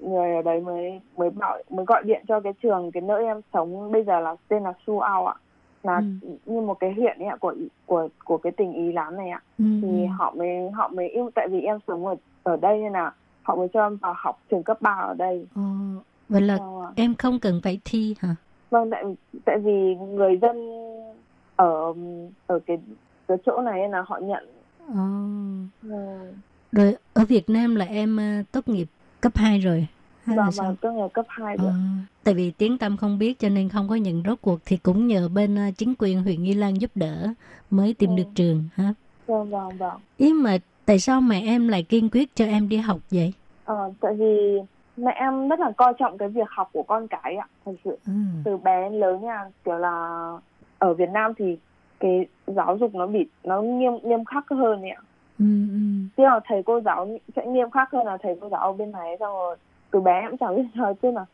người ở đấy mới mới bảo mới gọi điện cho cái trường cái nơi em sống bây giờ là tên là Su Ao ạ là Ừ. như một cái huyện ấy ạ của của của cái tỉnh Ý Lán này ạ ừ, thì ừ. họ mới họ mới yêu tại vì em sống ở ở đây nên là họ mới cho em vào học trường cấp 3 ở đây Ờ, vậy là Ờ, em không cần phải thi hả vâng tại tại vì người dân ở ở cái cái chỗ này là họ nhận Ờ. ừ, rồi ở Việt Nam là em ờ, tốt nghiệp cấp 2 rồi hay và là sao tốt nghiệp cấp 2 được Ờ, tại vì tiếng Tâm không biết cho nên không có nhận rốt cuộc thì cũng nhờ bên ờ, chính quyền huyện Nghi Lan giúp đỡ mới tìm Ừ. được trường ha. vâng vâng vâng Ý mà tại sao mẹ em lại kiên quyết cho em đi học vậy? Ờ, tại vì mẹ em rất là coi trọng cái việc học của con cái ạ thật sự Ừ. từ bé đến lớn nha kiểu là ở Việt Nam thì cái giáo dục nó bị nó nghiêm nghiêm khắc hơn ạ Ừ, ừ. tức là thầy cô giáo sẽ nghiêm khắc hơn là thầy cô giáo ở bên này xong rồi từ bé em chẳng biết nói chứ là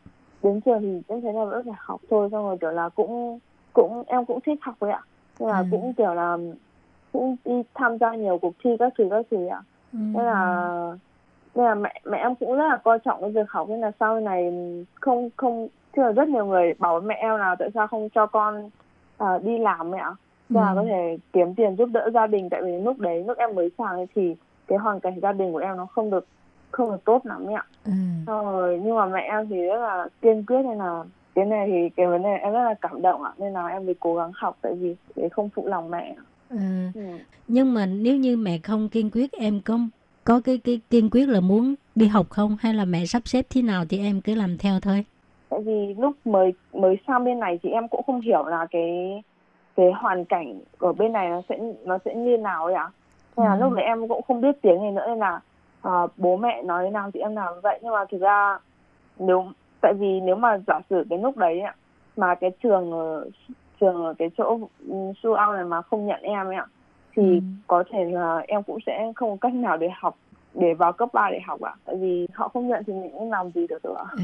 đến trường thì em thấy là vẫn phải học thôi xong rồi kiểu là cũng cũng em cũng thích học ấy ạ nhưng mà Ừ. cũng kiểu là cũng đi tham gia nhiều cuộc thi các thứ các thứ ạ Ừ. nên là nên là mẹ mẹ em cũng rất là coi trọng cái việc học nên là sau này không không tức là rất nhiều người bảo mẹ em là tại sao không cho con à, đi làm mẹ ạ là Ừ. có thể kiếm tiền giúp đỡ gia đình tại vì lúc đấy lúc em mới sang thì cái hoàn cảnh gia đình của em nó không được không được tốt lắm ạ Ừ. Rồi nhưng mà mẹ em thì rất là kiên quyết nên là cái này thì cái vấn đề em rất là cảm động ạ nên là em mới cố gắng học tại vì để không phụ lòng mẹ. Ừ. ừ. Nhưng mà nếu như mẹ không kiên quyết em có có cái cái kiên quyết là muốn đi học không hay là mẹ sắp xếp thế nào thì em cứ làm theo thôi. tại vì lúc mới mới sang bên này thì em cũng không hiểu là cái cái hoàn cảnh ở bên này nó sẽ nó sẽ như nào ấy ạ nên là Ừ. lúc đấy em cũng không biết tiếng này nữa nên là ờ, bố mẹ nói thế nào thì em làm vậy nhưng mà thực ra nếu tại vì nếu mà giả sử cái lúc đấy mà cái trường trường ở cái chỗ ừ, su ao này mà không nhận em ấy ạ thì Ừ. có thể là em cũng sẽ không có cách nào để học để vào cấp 3 để học ạ tại vì họ không nhận thì mình cũng làm gì được ạ Ừ.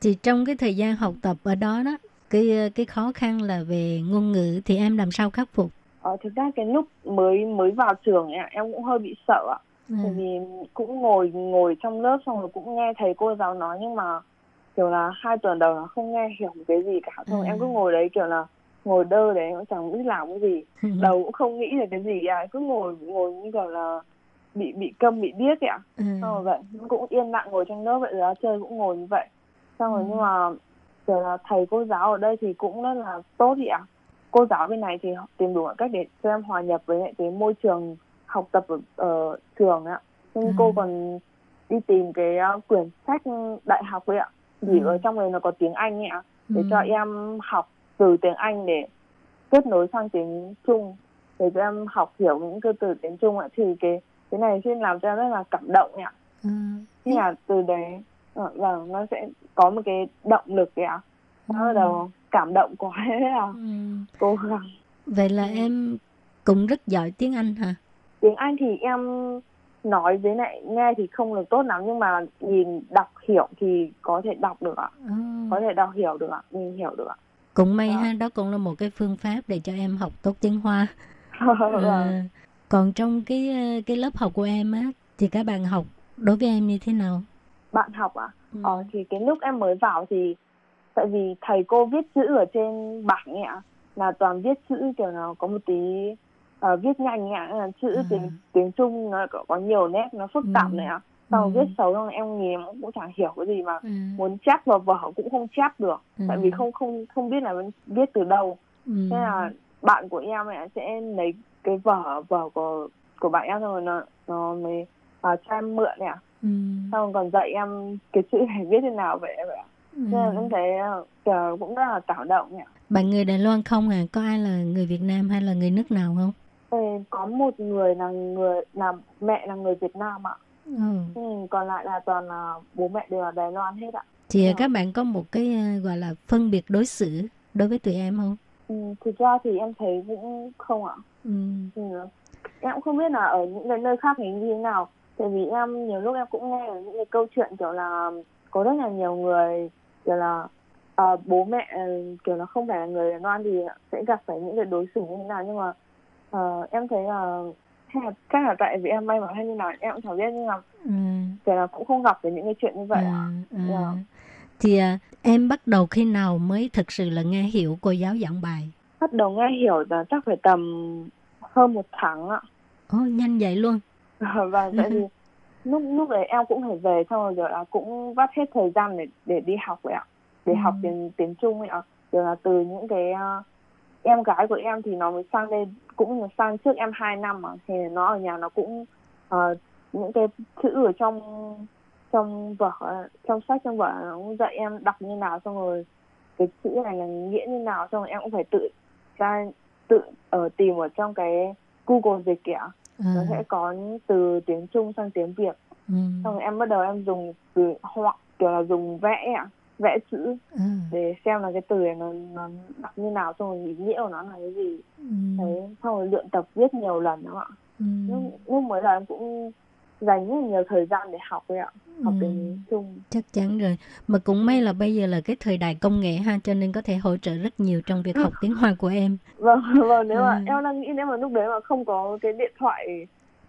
Thì trong cái thời gian học tập ở đó đó cái cái khó khăn là về ngôn ngữ thì em làm sao khắc phục? Ờ, thực ra cái lúc mới mới vào trường ấy, em cũng hơi bị sợ ạ. Bởi vì cũng ngồi ngồi trong lớp xong rồi cũng nghe thầy cô giáo nói nhưng mà kiểu là hai tuần đầu là không nghe hiểu cái gì cả. Xong Ừ. em cứ ngồi đấy kiểu là ngồi đơ đấy cũng chẳng biết làm cái gì. Đầu cũng không nghĩ được cái gì ạ. Cứ ngồi ngồi như kiểu là bị bị câm bị điếc ấy ạ. Ừ. Xong rồi vậy cũng yên lặng ngồi trong lớp vậy rồi chơi cũng ngồi như vậy. Xong rồi Ừ. nhưng mà kiểu là thầy cô giáo ở đây thì cũng rất là tốt chị ạ cô giáo bên này thì tìm đủ mọi cách để cho em hòa nhập với lại cái môi trường học tập ở, ở trường ạ nhưng Ừ. cô còn đi tìm cái uh, quyển sách đại học ấy ạ thì Ừ. ở trong này nó có tiếng anh ấy ạ để Ừ. cho em học từ tiếng anh để kết nối sang tiếng trung để cho em học hiểu những cơ từ tiếng trung ạ thì cái cái này xin làm cho em rất là cảm động ạ Ừ. thế là từ đấy ờ, vâng nó sẽ có một cái động lực ạ nó bắt đầu cảm động quá thế là Ừ. cố gắng Vậy là em cũng rất giỏi tiếng Anh hả? tiếng Anh thì em nói với lại nghe thì không được tốt lắm nhưng mà nhìn đọc hiểu thì có thể đọc được ạ Ừ. có thể đọc hiểu được ạ nhìn hiểu được ạ Cũng may Đó. ha, đó cũng là một cái phương pháp để cho em học tốt tiếng Hoa. Ờ, còn trong cái cái lớp học của em á thì các bạn học đối với em như thế nào? bạn học ạ Ừ. ờ thì cái lúc em mới vào thì tại vì thầy cô viết chữ ở trên bảng ấy ạ là toàn viết chữ kiểu nào có một tí ờ, viết nhanh là chữ À. tiếng tiếng trung nó có, có nhiều nét nó phức tạp Ừ. này ạ xong rồi Ừ. viết xấu xong em nhìn em cũng chẳng hiểu cái gì mà Ừ. muốn chép vào vở cũng không chép được Ừ. tại vì không không không biết là viết từ đâu Ừ. thế là bạn của em ấy sẽ lấy cái vở vở của của bạn em xong rồi nó nó mới uh, cho em mượn nè ừ. xong rồi còn dạy em cái chữ này viết thế nào vậy vậy ừ. nên là em thấy uh, cũng rất là cảm động nhỉ bạn người Đài Loan không à có ai là người Việt Nam hay là người nước nào không Ê, có một người là người là mẹ là người Việt Nam ạ ừ. ừ, còn lại là toàn là bố mẹ đều là Đài Loan hết ạ thì Ờ. các bạn có một cái ờ, gọi là phân biệt đối xử đối với tụi em không ừ, thực ra thì em thấy cũng không ạ ừ. ừ. em cũng không biết là ở những cái nơi khác thì như thế nào tại vì em nhiều lúc em cũng nghe những cái câu chuyện kiểu là có rất là nhiều người kiểu là ờ, bố mẹ ừ, kiểu là không phải là người Đài Loan thì sẽ gặp phải những cái đối xử như thế nào nhưng mà ờ, em thấy là hay là chắc là tại vì em may mắn hay như nào em cũng chẳng biết nhưng mà Ừ. kiểu là cũng không gặp phải những cái chuyện như vậy À, à. Dạ. thì à, em bắt đầu khi nào mới thực sự là nghe hiểu cô giáo giảng bài bắt đầu nghe hiểu là chắc phải tầm hơn một tháng ạ ồ nhanh vậy luôn và tại vì lúc lúc đấy em cũng phải về xong rồi rồi là cũng vắt hết thời gian để để đi học vậy ạ để Ừ. học tiếng tiếng Trung vậy ạ rồi là từ những cái ờ, em gái của em thì nó mới sang đây cũng sang trước em 2 năm mà. Thì nó ở nhà nó cũng ờ, những cái chữ ở trong trong vở trong sách trong vở nó cũng dạy em đọc như nào xong rồi cái chữ này là nghĩa như nào xong rồi em cũng phải tự ra tự ở tìm ở trong cái Google dịch kìa. À, nó sẽ có từ tiếng Trung sang tiếng Việt. Ừ. xong rồi em bắt đầu em dùng từ họa kiểu là dùng vẽ ạ vẽ chữ à, để xem là cái từ này nó nó đọc như nào xong rồi ý nghĩa của nó là cái gì ừ. đấy xong rồi luyện tập viết nhiều lần đó ạ Ừ. lúc, lúc mới đầu em cũng dành rất là nhiều thời gian để học đấy ạ học Ừ. tiếng Trung chắc chắn rồi mà cũng may là bây giờ là cái thời đại công nghệ ha cho nên có thể hỗ trợ rất nhiều trong việc học tiếng Hoa của em vâng vâng nếu mà Ừ. em đang nghĩ nếu mà lúc đấy mà không có cái điện thoại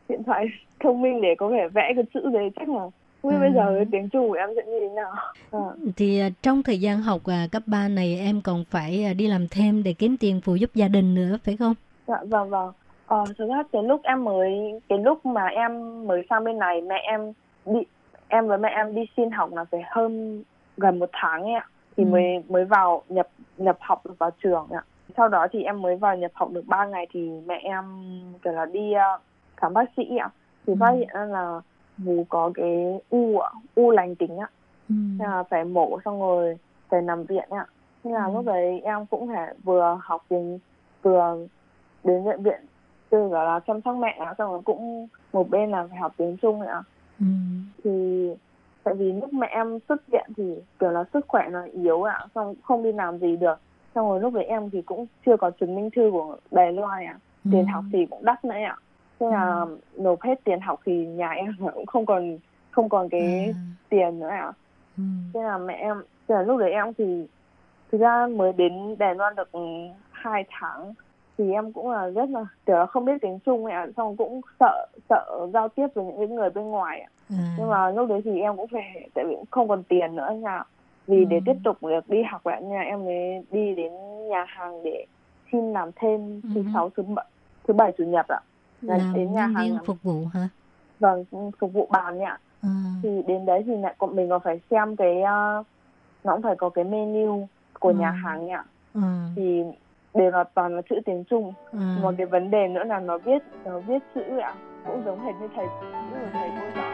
điện thoại thông minh để có thể vẽ cái chữ đấy chắc là không biết Ừ. bây giờ cái tiếng Trung của em sẽ như thế nào Vâng. thì à, trong thời gian học à, cấp 3 này em còn phải à, đi làm thêm để kiếm tiền phụ giúp gia đình nữa phải không Dạ vâng vâng. Ờ, thực ra cái lúc em mới cái lúc mà em mới sang bên này mẹ em đi em với mẹ em đi xin học là phải hơn gần một tháng ấy ạ thì Ừ. mới mới vào nhập nhập học được vào trường ạ. Sau đó thì em mới vào nhập học được 3 ngày thì mẹ em kiểu là đi khám bác sĩ ạ. Thì Ừ. phát hiện là vú có cái u ạ, u lành tính ạ. ừ. Thế là phải mổ xong rồi phải nằm viện ạ. Thế là Ừ. lúc đấy em cũng phải vừa học tiếng vừa đến bệnh viện từ gọi là chăm sóc mẹ xong rồi cũng một bên là phải học tiếng Trung ạ. Ừ. Thì tại vì lúc mẹ em xuất viện thì kiểu là sức khỏe nó yếu ạ, xong không đi làm gì được. Xong rồi lúc đấy em thì cũng chưa có chứng minh thư của Đài Loan ạ. Tiền Ừ. học thì cũng đắt nữa ạ. Thế là nộp hết tiền học thì nhà em cũng không còn không còn cái À. tiền nữa ạ. Ừ. Thế là mẹ em, thế là lúc đấy em thì thực ra mới đến Đài Loan được ừ, hai tháng thì em cũng là rất là kiểu là không biết tiếng Trung ạ, xong cũng sợ sợ giao tiếp với những người bên ngoài ạ. À. Nhưng mà lúc đấy thì em cũng phải tại vì cũng không còn tiền nữa nha. Vì để Ừ. tiếp tục được đi học ạ nha, em mới đi đến nhà hàng để xin làm thêm thứ Ừ. sáu thứ bảy thứ bảy chủ nhật ạ. Là làm đến nhà hàng phục vụ hả Vâng, phục vụ bàn ạ. à. thì đến đấy thì lại còn mình còn phải xem cái ờ, nó cũng phải có cái menu của nhà Ừ. hàng ạ À. thì đều là toàn là chữ tiếng Trung À. một cái vấn đề nữa là nó viết nó viết chữ ạ cũng giống hệt như thầy giống thầy cô giáo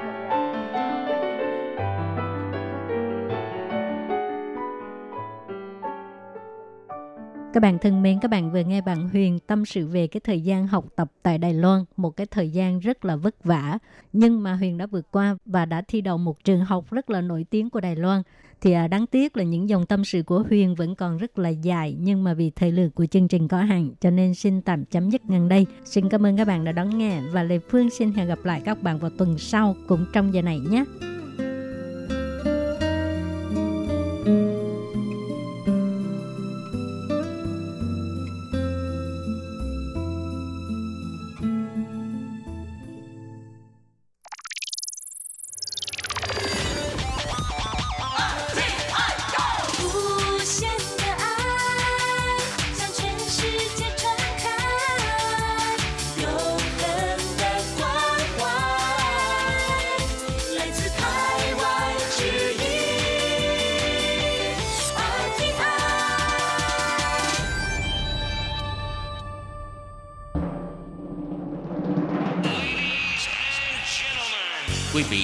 Các bạn thân mến, các bạn vừa nghe bạn Huyền tâm sự về cái thời gian học tập tại Đài Loan, một cái thời gian rất là vất vả. Nhưng mà Huyền đã vượt qua và đã thi đậu một trường học rất là nổi tiếng của Đài Loan. Thì à, đáng tiếc là những dòng tâm sự của Huyền vẫn còn rất là dài, nhưng mà vì thời lượng của chương trình có hạn, cho nên xin tạm chấm dứt ngăn đây. Xin cảm ơn các bạn đã đón nghe và Lê Phương xin hẹn gặp lại các bạn vào tuần sau cũng trong giờ này nhé. thank you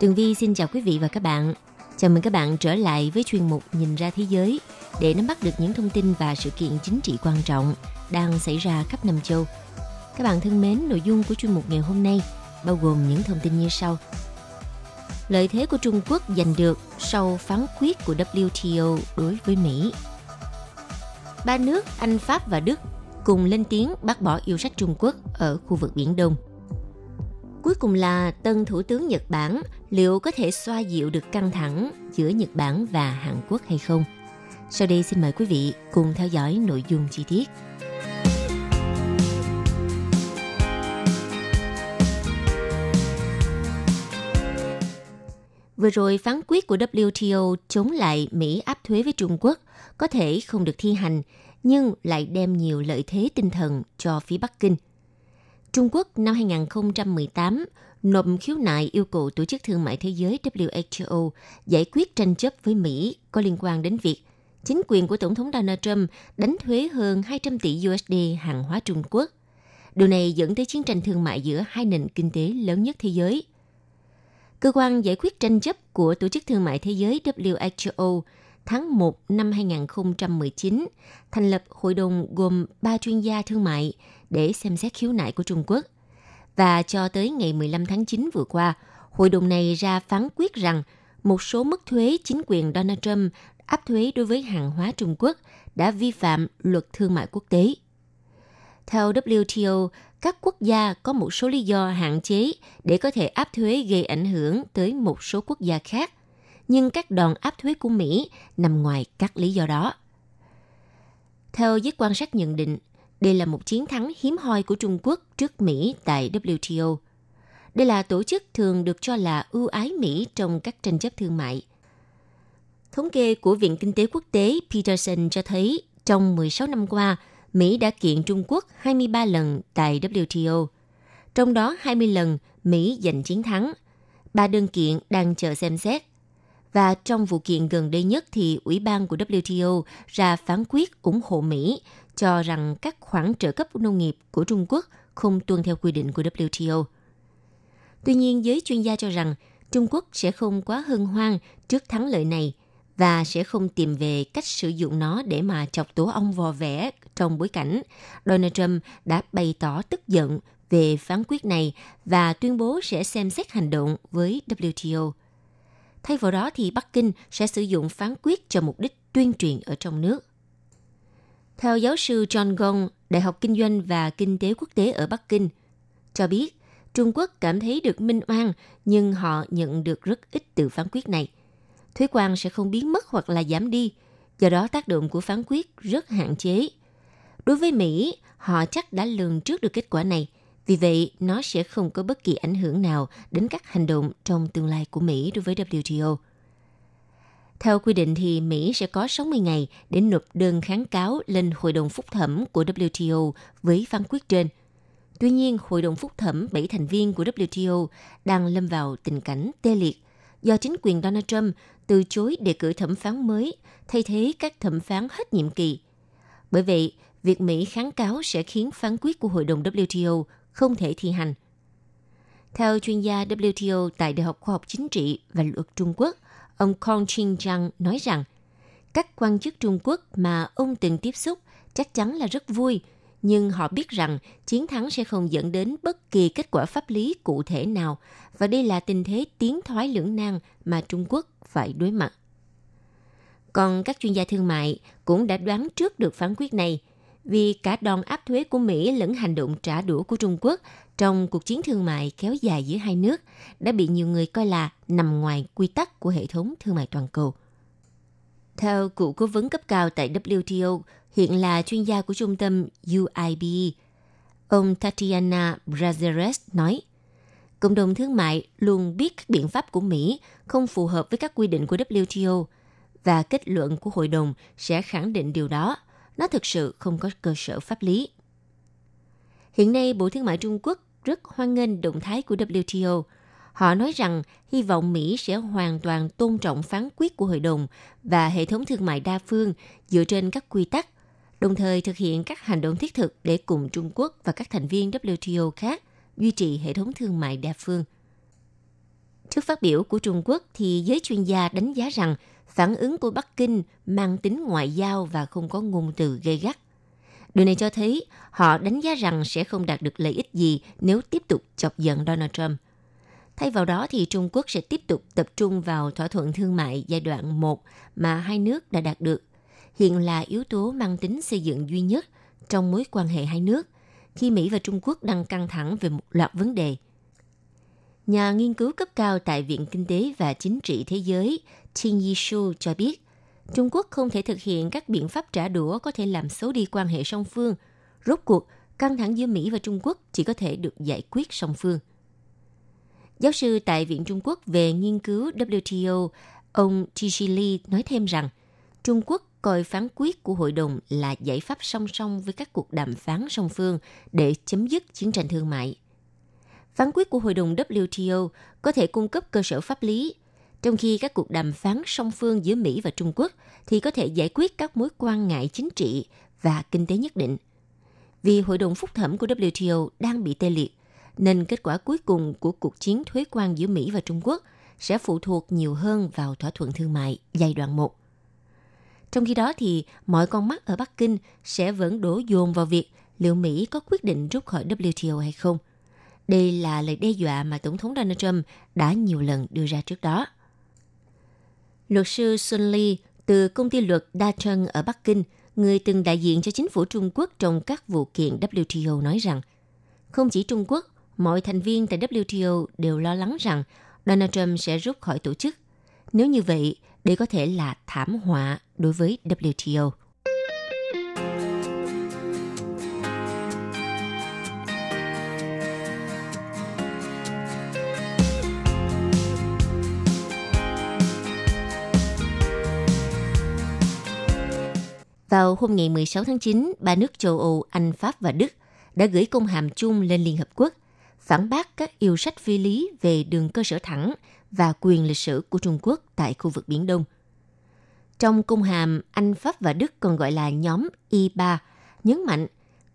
Tường Vi xin chào quý vị và các bạn. Chào mừng các bạn trở lại với chuyên mục Nhìn ra thế giới để nắm bắt được những thông tin và sự kiện chính trị quan trọng đang xảy ra khắp năm châu. Các bạn thân mến, nội dung của chuyên mục ngày hôm nay bao gồm những thông tin như sau. Lợi thế của Trung Quốc giành được sau phán quyết của WTO đối với Mỹ. Ba nước Anh, Pháp và Đức cùng lên tiếng bác bỏ yêu sách Trung Quốc ở khu vực Biển Đông – Cuối cùng là tân thủ tướng Nhật Bản, liệu có thể xoa dịu được căng thẳng giữa Nhật Bản và Hàn Quốc hay không? Sau đây xin mời quý vị cùng theo dõi nội dung chi tiết. Vừa rồi phán quyết của WTO chống lại Mỹ áp thuế với Trung Quốc có thể không được thi hành, nhưng lại đem nhiều lợi thế tinh thần cho phía Bắc Kinh – Trung Quốc năm 2018 nộp khiếu nại yêu cầu Tổ chức Thương mại Thế giới WHO giải quyết tranh chấp với Mỹ có liên quan đến việc chính quyền của Tổng thống Donald Trump đánh thuế hơn 200 tỷ USD hàng hóa Trung Quốc. Điều này dẫn tới chiến tranh thương mại giữa hai nền kinh tế lớn nhất thế giới. Cơ quan giải quyết tranh chấp của Tổ chức Thương mại Thế giới WHO tháng 1 năm 2019 thành lập hội đồng gồm 3 chuyên gia thương mại để xem xét khiếu nại của Trung Quốc. Và cho tới ngày 15 tháng 9 vừa qua, hội đồng này ra phán quyết rằng một số mức thuế chính quyền Donald Trump áp thuế đối với hàng hóa Trung Quốc đã vi phạm luật thương mại quốc tế. Theo WTO, các quốc gia có một số lý do hạn chế để có thể áp thuế gây ảnh hưởng tới một số quốc gia khác, nhưng các đòn áp thuế của Mỹ nằm ngoài các lý do đó. Theo giới quan sát nhận định, đây là một chiến thắng hiếm hoi của Trung Quốc trước Mỹ tại WTO. Đây là tổ chức thường được cho là ưu ái Mỹ trong các tranh chấp thương mại. Thống kê của Viện Kinh tế Quốc tế Peterson cho thấy trong 16 năm qua, Mỹ đã kiện Trung Quốc 23 lần tại WTO. Trong đó 20 lần Mỹ giành chiến thắng. Ba đơn kiện đang chờ xem xét. Và trong vụ kiện gần đây nhất thì Ủy ban của WTO ra phán quyết ủng hộ Mỹ cho rằng các khoản trợ cấp nông nghiệp của Trung Quốc không tuân theo quy định của WTO. Tuy nhiên, giới chuyên gia cho rằng Trung Quốc sẽ không quá hân hoan trước thắng lợi này và sẽ không tìm về cách sử dụng nó để mà chọc tổ ong vò vẽ trong bối cảnh Donald Trump đã bày tỏ tức giận về phán quyết này và tuyên bố sẽ xem xét hành động với WTO. Thay vào đó thì Bắc Kinh sẽ sử dụng phán quyết cho mục đích tuyên truyền ở trong nước. Theo giáo sư John Gong, Đại học Kinh doanh và Kinh tế Quốc tế ở Bắc Kinh, cho biết Trung Quốc cảm thấy được minh oan nhưng họ nhận được rất ít từ phán quyết này. Thuế quan sẽ không biến mất hoặc là giảm đi, do đó tác động của phán quyết rất hạn chế. Đối với Mỹ, họ chắc đã lường trước được kết quả này, vì vậy nó sẽ không có bất kỳ ảnh hưởng nào đến các hành động trong tương lai của Mỹ đối với WTO. Theo quy định thì Mỹ sẽ có 60 ngày để nộp đơn kháng cáo lên Hội đồng Phúc thẩm của WTO với phán quyết trên. Tuy nhiên, Hội đồng Phúc thẩm 7 thành viên của WTO đang lâm vào tình cảnh tê liệt do chính quyền Donald Trump từ chối đề cử thẩm phán mới thay thế các thẩm phán hết nhiệm kỳ. Bởi vậy, việc Mỹ kháng cáo sẽ khiến phán quyết của Hội đồng WTO không thể thi hành. Theo chuyên gia WTO tại Đại học Khoa học Chính trị và Luật Trung Quốc – Ông Kong Ching Chang nói rằng các quan chức Trung Quốc mà ông từng tiếp xúc chắc chắn là rất vui, nhưng họ biết rằng chiến thắng sẽ không dẫn đến bất kỳ kết quả pháp lý cụ thể nào và đây là tình thế tiến thoái lưỡng nan mà Trung Quốc phải đối mặt. Còn các chuyên gia thương mại cũng đã đoán trước được phán quyết này vì cả đòn áp thuế của Mỹ lẫn hành động trả đũa của Trung Quốc trong cuộc chiến thương mại kéo dài giữa hai nước đã bị nhiều người coi là nằm ngoài quy tắc của hệ thống thương mại toàn cầu. Theo cựu cố vấn cấp cao tại WTO, hiện là chuyên gia của trung tâm UIB, Ông Tatiana Brazeres nói, Cộng đồng thương mại luôn biết các biện pháp của Mỹ không phù hợp với các quy định của WTO và kết luận của hội đồng sẽ khẳng định điều đó. Nó thực sự không có cơ sở pháp lý. Hiện nay, Bộ Thương mại Trung Quốc rất hoan nghênh động thái của WTO. Họ nói rằng hy vọng Mỹ sẽ hoàn toàn tôn trọng phán quyết của hội đồng và hệ thống thương mại đa phương dựa trên các quy tắc, đồng thời thực hiện các hành động thiết thực để cùng Trung Quốc và các thành viên WTO khác duy trì hệ thống thương mại đa phương. Trước phát biểu của Trung Quốc thì giới chuyên gia đánh giá rằng phản ứng của Bắc Kinh mang tính ngoại giao và không có ngôn từ gây gắt. Điều này cho thấy họ đánh giá rằng sẽ không đạt được lợi ích gì nếu tiếp tục chọc giận Donald Trump. Thay vào đó thì Trung Quốc sẽ tiếp tục tập trung vào thỏa thuận thương mại giai đoạn 1 mà hai nước đã đạt được. Hiện là yếu tố mang tính xây dựng duy nhất trong mối quan hệ hai nước, khi Mỹ và Trung Quốc đang căng thẳng về một loạt vấn đề. Nhà nghiên cứu cấp cao tại Viện Kinh tế và Chính trị Thế giới Qin Yishu cho biết, Trung Quốc không thể thực hiện các biện pháp trả đũa có thể làm xấu đi quan hệ song phương. Rốt cuộc, căng thẳng giữa Mỹ và Trung Quốc chỉ có thể được giải quyết song phương. Giáo sư tại Viện Trung Quốc về nghiên cứu WTO, ông Tishi Li nói thêm rằng, Trung Quốc coi phán quyết của hội đồng là giải pháp song song với các cuộc đàm phán song phương để chấm dứt chiến tranh thương mại. Phán quyết của hội đồng WTO có thể cung cấp cơ sở pháp lý, trong khi các cuộc đàm phán song phương giữa Mỹ và Trung Quốc thì có thể giải quyết các mối quan ngại chính trị và kinh tế nhất định. Vì hội đồng phúc thẩm của WTO đang bị tê liệt, nên kết quả cuối cùng của cuộc chiến thuế quan giữa Mỹ và Trung Quốc sẽ phụ thuộc nhiều hơn vào thỏa thuận thương mại giai đoạn 1. Trong khi đó thì mọi con mắt ở Bắc Kinh sẽ vẫn đổ dồn vào việc liệu Mỹ có quyết định rút khỏi WTO hay không. Đây là lời đe dọa mà Tổng thống Donald Trump đã nhiều lần đưa ra trước đó. Luật sư Sun Lee từ công ty luật Đa Trân ở Bắc Kinh, người từng đại diện cho chính phủ Trung Quốc trong các vụ kiện WTO nói rằng, không chỉ Trung Quốc, mọi thành viên tại WTO đều lo lắng rằng Donald Trump sẽ rút khỏi tổ chức. Nếu như vậy, đây có thể là thảm họa đối với WTO. Vào hôm ngày 16 tháng 9, ba nước châu Âu, Anh, Pháp và Đức đã gửi công hàm chung lên Liên Hợp Quốc phản bác các yêu sách phi lý về đường cơ sở thẳng và quyền lịch sử của Trung Quốc tại khu vực Biển Đông. Trong công hàm, Anh, Pháp và Đức còn gọi là nhóm I3, nhấn mạnh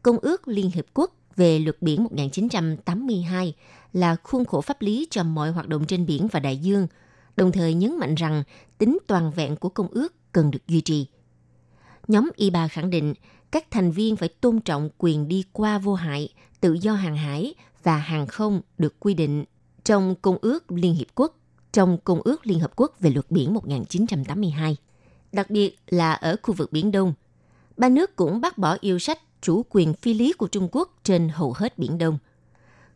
Công ước Liên Hiệp Quốc về luật biển 1982 là khuôn khổ pháp lý cho mọi hoạt động trên biển và đại dương, đồng thời nhấn mạnh rằng tính toàn vẹn của công ước cần được duy trì. Nhóm Y bà khẳng định các thành viên phải tôn trọng quyền đi qua vô hại, tự do hàng hải và hàng không được quy định trong Công ước Liên Hiệp Quốc, trong Công ước Liên Hợp Quốc về luật biển 1982. Đặc biệt là ở khu vực Biển Đông, ba nước cũng bác bỏ yêu sách chủ quyền phi lý của Trung Quốc trên hầu hết Biển Đông.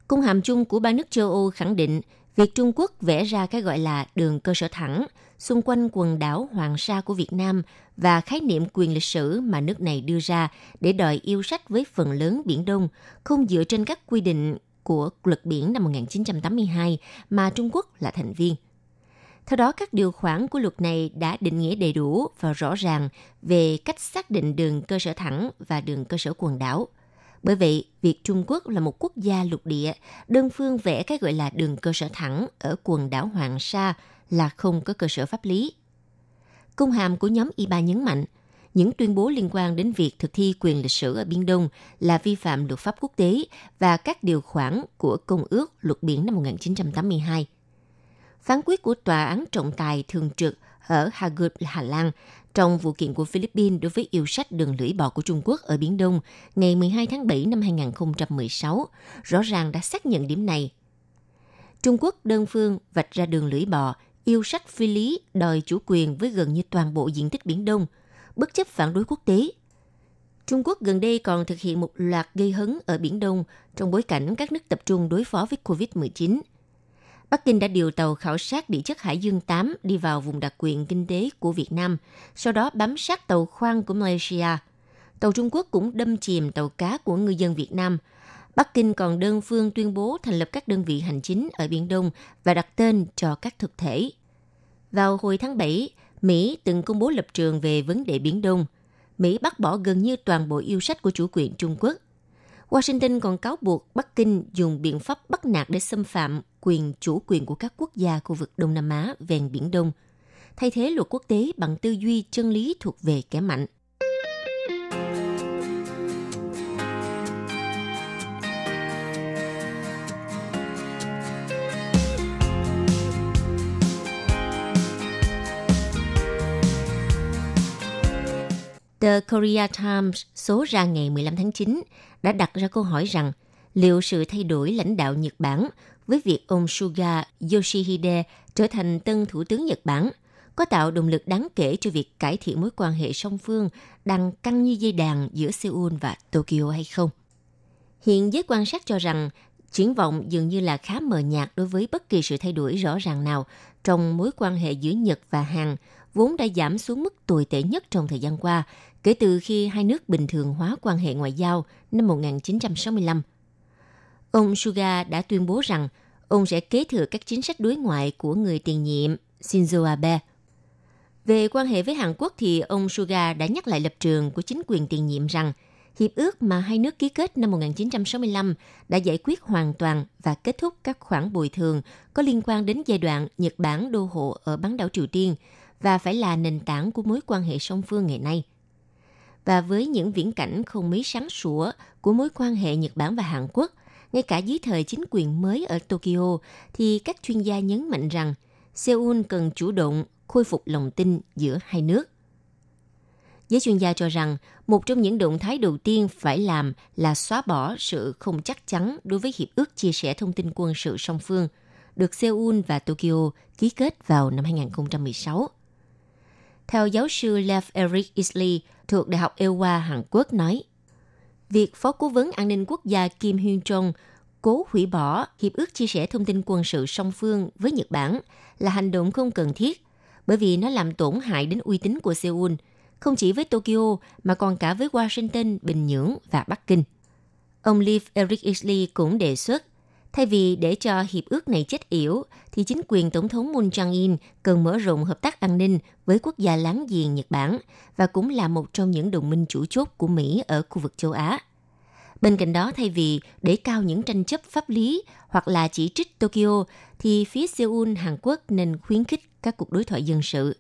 Cung hàm chung của ba nước châu Âu khẳng định việc Trung Quốc vẽ ra cái gọi là đường cơ sở thẳng xung quanh quần đảo Hoàng Sa của Việt Nam và khái niệm quyền lịch sử mà nước này đưa ra để đòi yêu sách với phần lớn Biển Đông không dựa trên các quy định của luật biển năm 1982 mà Trung Quốc là thành viên. Theo đó, các điều khoản của luật này đã định nghĩa đầy đủ và rõ ràng về cách xác định đường cơ sở thẳng và đường cơ sở quần đảo. Bởi vậy, việc Trung Quốc là một quốc gia lục địa, đơn phương vẽ cái gọi là đường cơ sở thẳng ở quần đảo Hoàng Sa là không có cơ sở pháp lý. Công hàm của nhóm I3 nhấn mạnh, những tuyên bố liên quan đến việc thực thi quyền lịch sử ở Biển Đông là vi phạm luật pháp quốc tế và các điều khoản của Công ước Luật Biển năm 1982. Phán quyết của Tòa án trọng tài thường trực ở Hague, Hà Lan trong vụ kiện của Philippines đối với yêu sách đường lưỡi bò của Trung Quốc ở Biển Đông ngày 12 tháng 7 năm 2016 rõ ràng đã xác nhận điểm này. Trung Quốc đơn phương vạch ra đường lưỡi bò, yêu sách phi lý đòi chủ quyền với gần như toàn bộ diện tích Biển Đông – bất chấp phản đối quốc tế. Trung Quốc gần đây còn thực hiện một loạt gây hấn ở Biển Đông trong bối cảnh các nước tập trung đối phó với COVID-19. Bắc Kinh đã điều tàu khảo sát địa chất Hải Dương 8 đi vào vùng đặc quyền kinh tế của Việt Nam, sau đó bám sát tàu khoan của Malaysia. Tàu Trung Quốc cũng đâm chìm tàu cá của ngư dân Việt Nam. Bắc Kinh còn đơn phương tuyên bố thành lập các đơn vị hành chính ở Biển Đông và đặt tên cho các thực thể. Vào hồi tháng 7, Mỹ từng công bố lập trường về vấn đề Biển Đông. Mỹ bác bỏ gần như toàn bộ yêu sách của chủ quyền Trung Quốc. Washington còn cáo buộc Bắc Kinh dùng biện pháp bắt nạt để xâm phạm quyền chủ quyền của các quốc gia khu vực Đông Nam Á ven Biển Đông, thay thế luật quốc tế bằng tư duy chân lý thuộc về kẻ mạnh. The Korea Times số ra ngày 15 tháng 9 đã đặt ra câu hỏi rằng liệu sự thay đổi lãnh đạo Nhật Bản với việc ông Suga Yoshihide trở thành tân thủ tướng Nhật Bản có tạo động lực đáng kể cho việc cải thiện mối quan hệ song phương đang căng như dây đàn giữa Seoul và Tokyo hay không. Hiện giới quan sát cho rằng triển vọng dường như là khá mờ nhạt đối với bất kỳ sự thay đổi rõ ràng nào trong mối quan hệ giữa Nhật và Hàn, vốn đã giảm xuống mức tồi tệ nhất trong thời gian qua, kể từ khi hai nước bình thường hóa quan hệ ngoại giao năm 1965. Ông Suga đã tuyên bố rằng ông sẽ kế thừa các chính sách đối ngoại của người tiền nhiệm Shinzo Abe. Về quan hệ với Hàn Quốc thì ông Suga đã nhắc lại lập trường của chính quyền tiền nhiệm rằng hiệp ước mà hai nước ký kết năm 1965 đã giải quyết hoàn toàn và kết thúc các khoản bồi thường có liên quan đến giai đoạn Nhật Bản đô hộ ở bán đảo Triều Tiên và phải là nền tảng của mối quan hệ song phương ngày nay. Và với những viễn cảnh không mấy sáng sủa của mối quan hệ Nhật Bản và Hàn Quốc, ngay cả dưới thời chính quyền mới ở Tokyo, thì các chuyên gia nhấn mạnh rằng Seoul cần chủ động khôi phục lòng tin giữa hai nước. Giới chuyên gia cho rằng một trong những động thái đầu tiên phải làm là xóa bỏ sự không chắc chắn đối với hiệp ước chia sẻ thông tin quân sự song phương được Seoul và Tokyo ký kết vào năm 2016. Theo giáo sư Lev Eric Isley thuộc Đại học Iowa Hàn Quốc nói, việc Phó Cố vấn An ninh Quốc gia Kim Hyun Jong cố hủy bỏ hiệp ước chia sẻ thông tin quân sự song phương với Nhật Bản là hành động không cần thiết bởi vì nó làm tổn hại đến uy tín của Seoul, không chỉ với Tokyo mà còn cả với Washington, Bình Nhưỡng và Bắc Kinh. Ông Lev Eric Isley cũng đề xuất Thay vì để cho hiệp ước này chết yểu, thì chính quyền Tổng thống Moon Jae-in cần mở rộng hợp tác an ninh với quốc gia láng giềng Nhật Bản và cũng là một trong những đồng minh chủ chốt của Mỹ ở khu vực châu Á. Bên cạnh đó, thay vì để cao những tranh chấp pháp lý hoặc là chỉ trích Tokyo, thì phía Seoul, Hàn Quốc nên khuyến khích các cuộc đối thoại dân sự.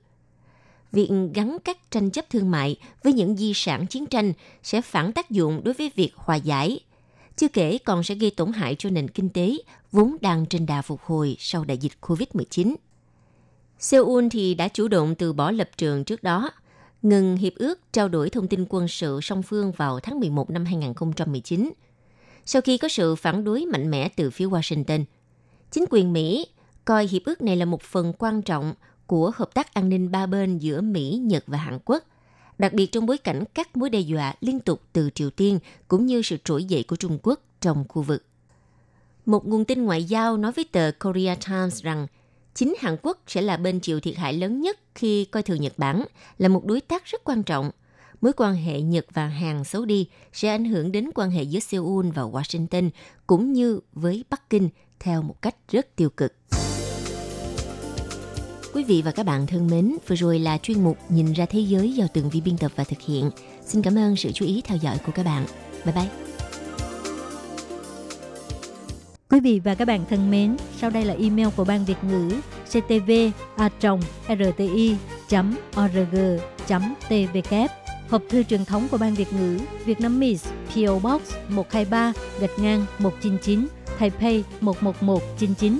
Việc gắn các tranh chấp thương mại với những di sản chiến tranh sẽ phản tác dụng đối với việc hòa giải chưa kể còn sẽ gây tổn hại cho nền kinh tế vốn đang trên đà phục hồi sau đại dịch COVID-19. Seoul thì đã chủ động từ bỏ lập trường trước đó, ngừng hiệp ước trao đổi thông tin quân sự song phương vào tháng 11 năm 2019. Sau khi có sự phản đối mạnh mẽ từ phía Washington, chính quyền Mỹ coi hiệp ước này là một phần quan trọng của hợp tác an ninh ba bên giữa Mỹ, Nhật và Hàn Quốc – đặc biệt trong bối cảnh các mối đe dọa liên tục từ Triều Tiên cũng như sự trỗi dậy của Trung Quốc trong khu vực. Một nguồn tin ngoại giao nói với tờ Korea Times rằng chính Hàn Quốc sẽ là bên chịu thiệt hại lớn nhất khi coi thường Nhật Bản là một đối tác rất quan trọng. Mối quan hệ Nhật và Hàn xấu đi sẽ ảnh hưởng đến quan hệ giữa Seoul và Washington cũng như với Bắc Kinh theo một cách rất tiêu cực. Quý vị và các bạn thân mến, vừa rồi là chuyên mục Nhìn ra thế giới do từng vi biên tập và thực hiện. Xin cảm ơn sự chú ý theo dõi của các bạn. Bye bye. Quý vị và các bạn thân mến, sau đây là email của Ban Việt ngữ ctv a rti org tvk Hộp thư truyền thống của Ban Việt ngữ Việt Nam Miss PO Box 123 gạch ngang 199 Taipei 11199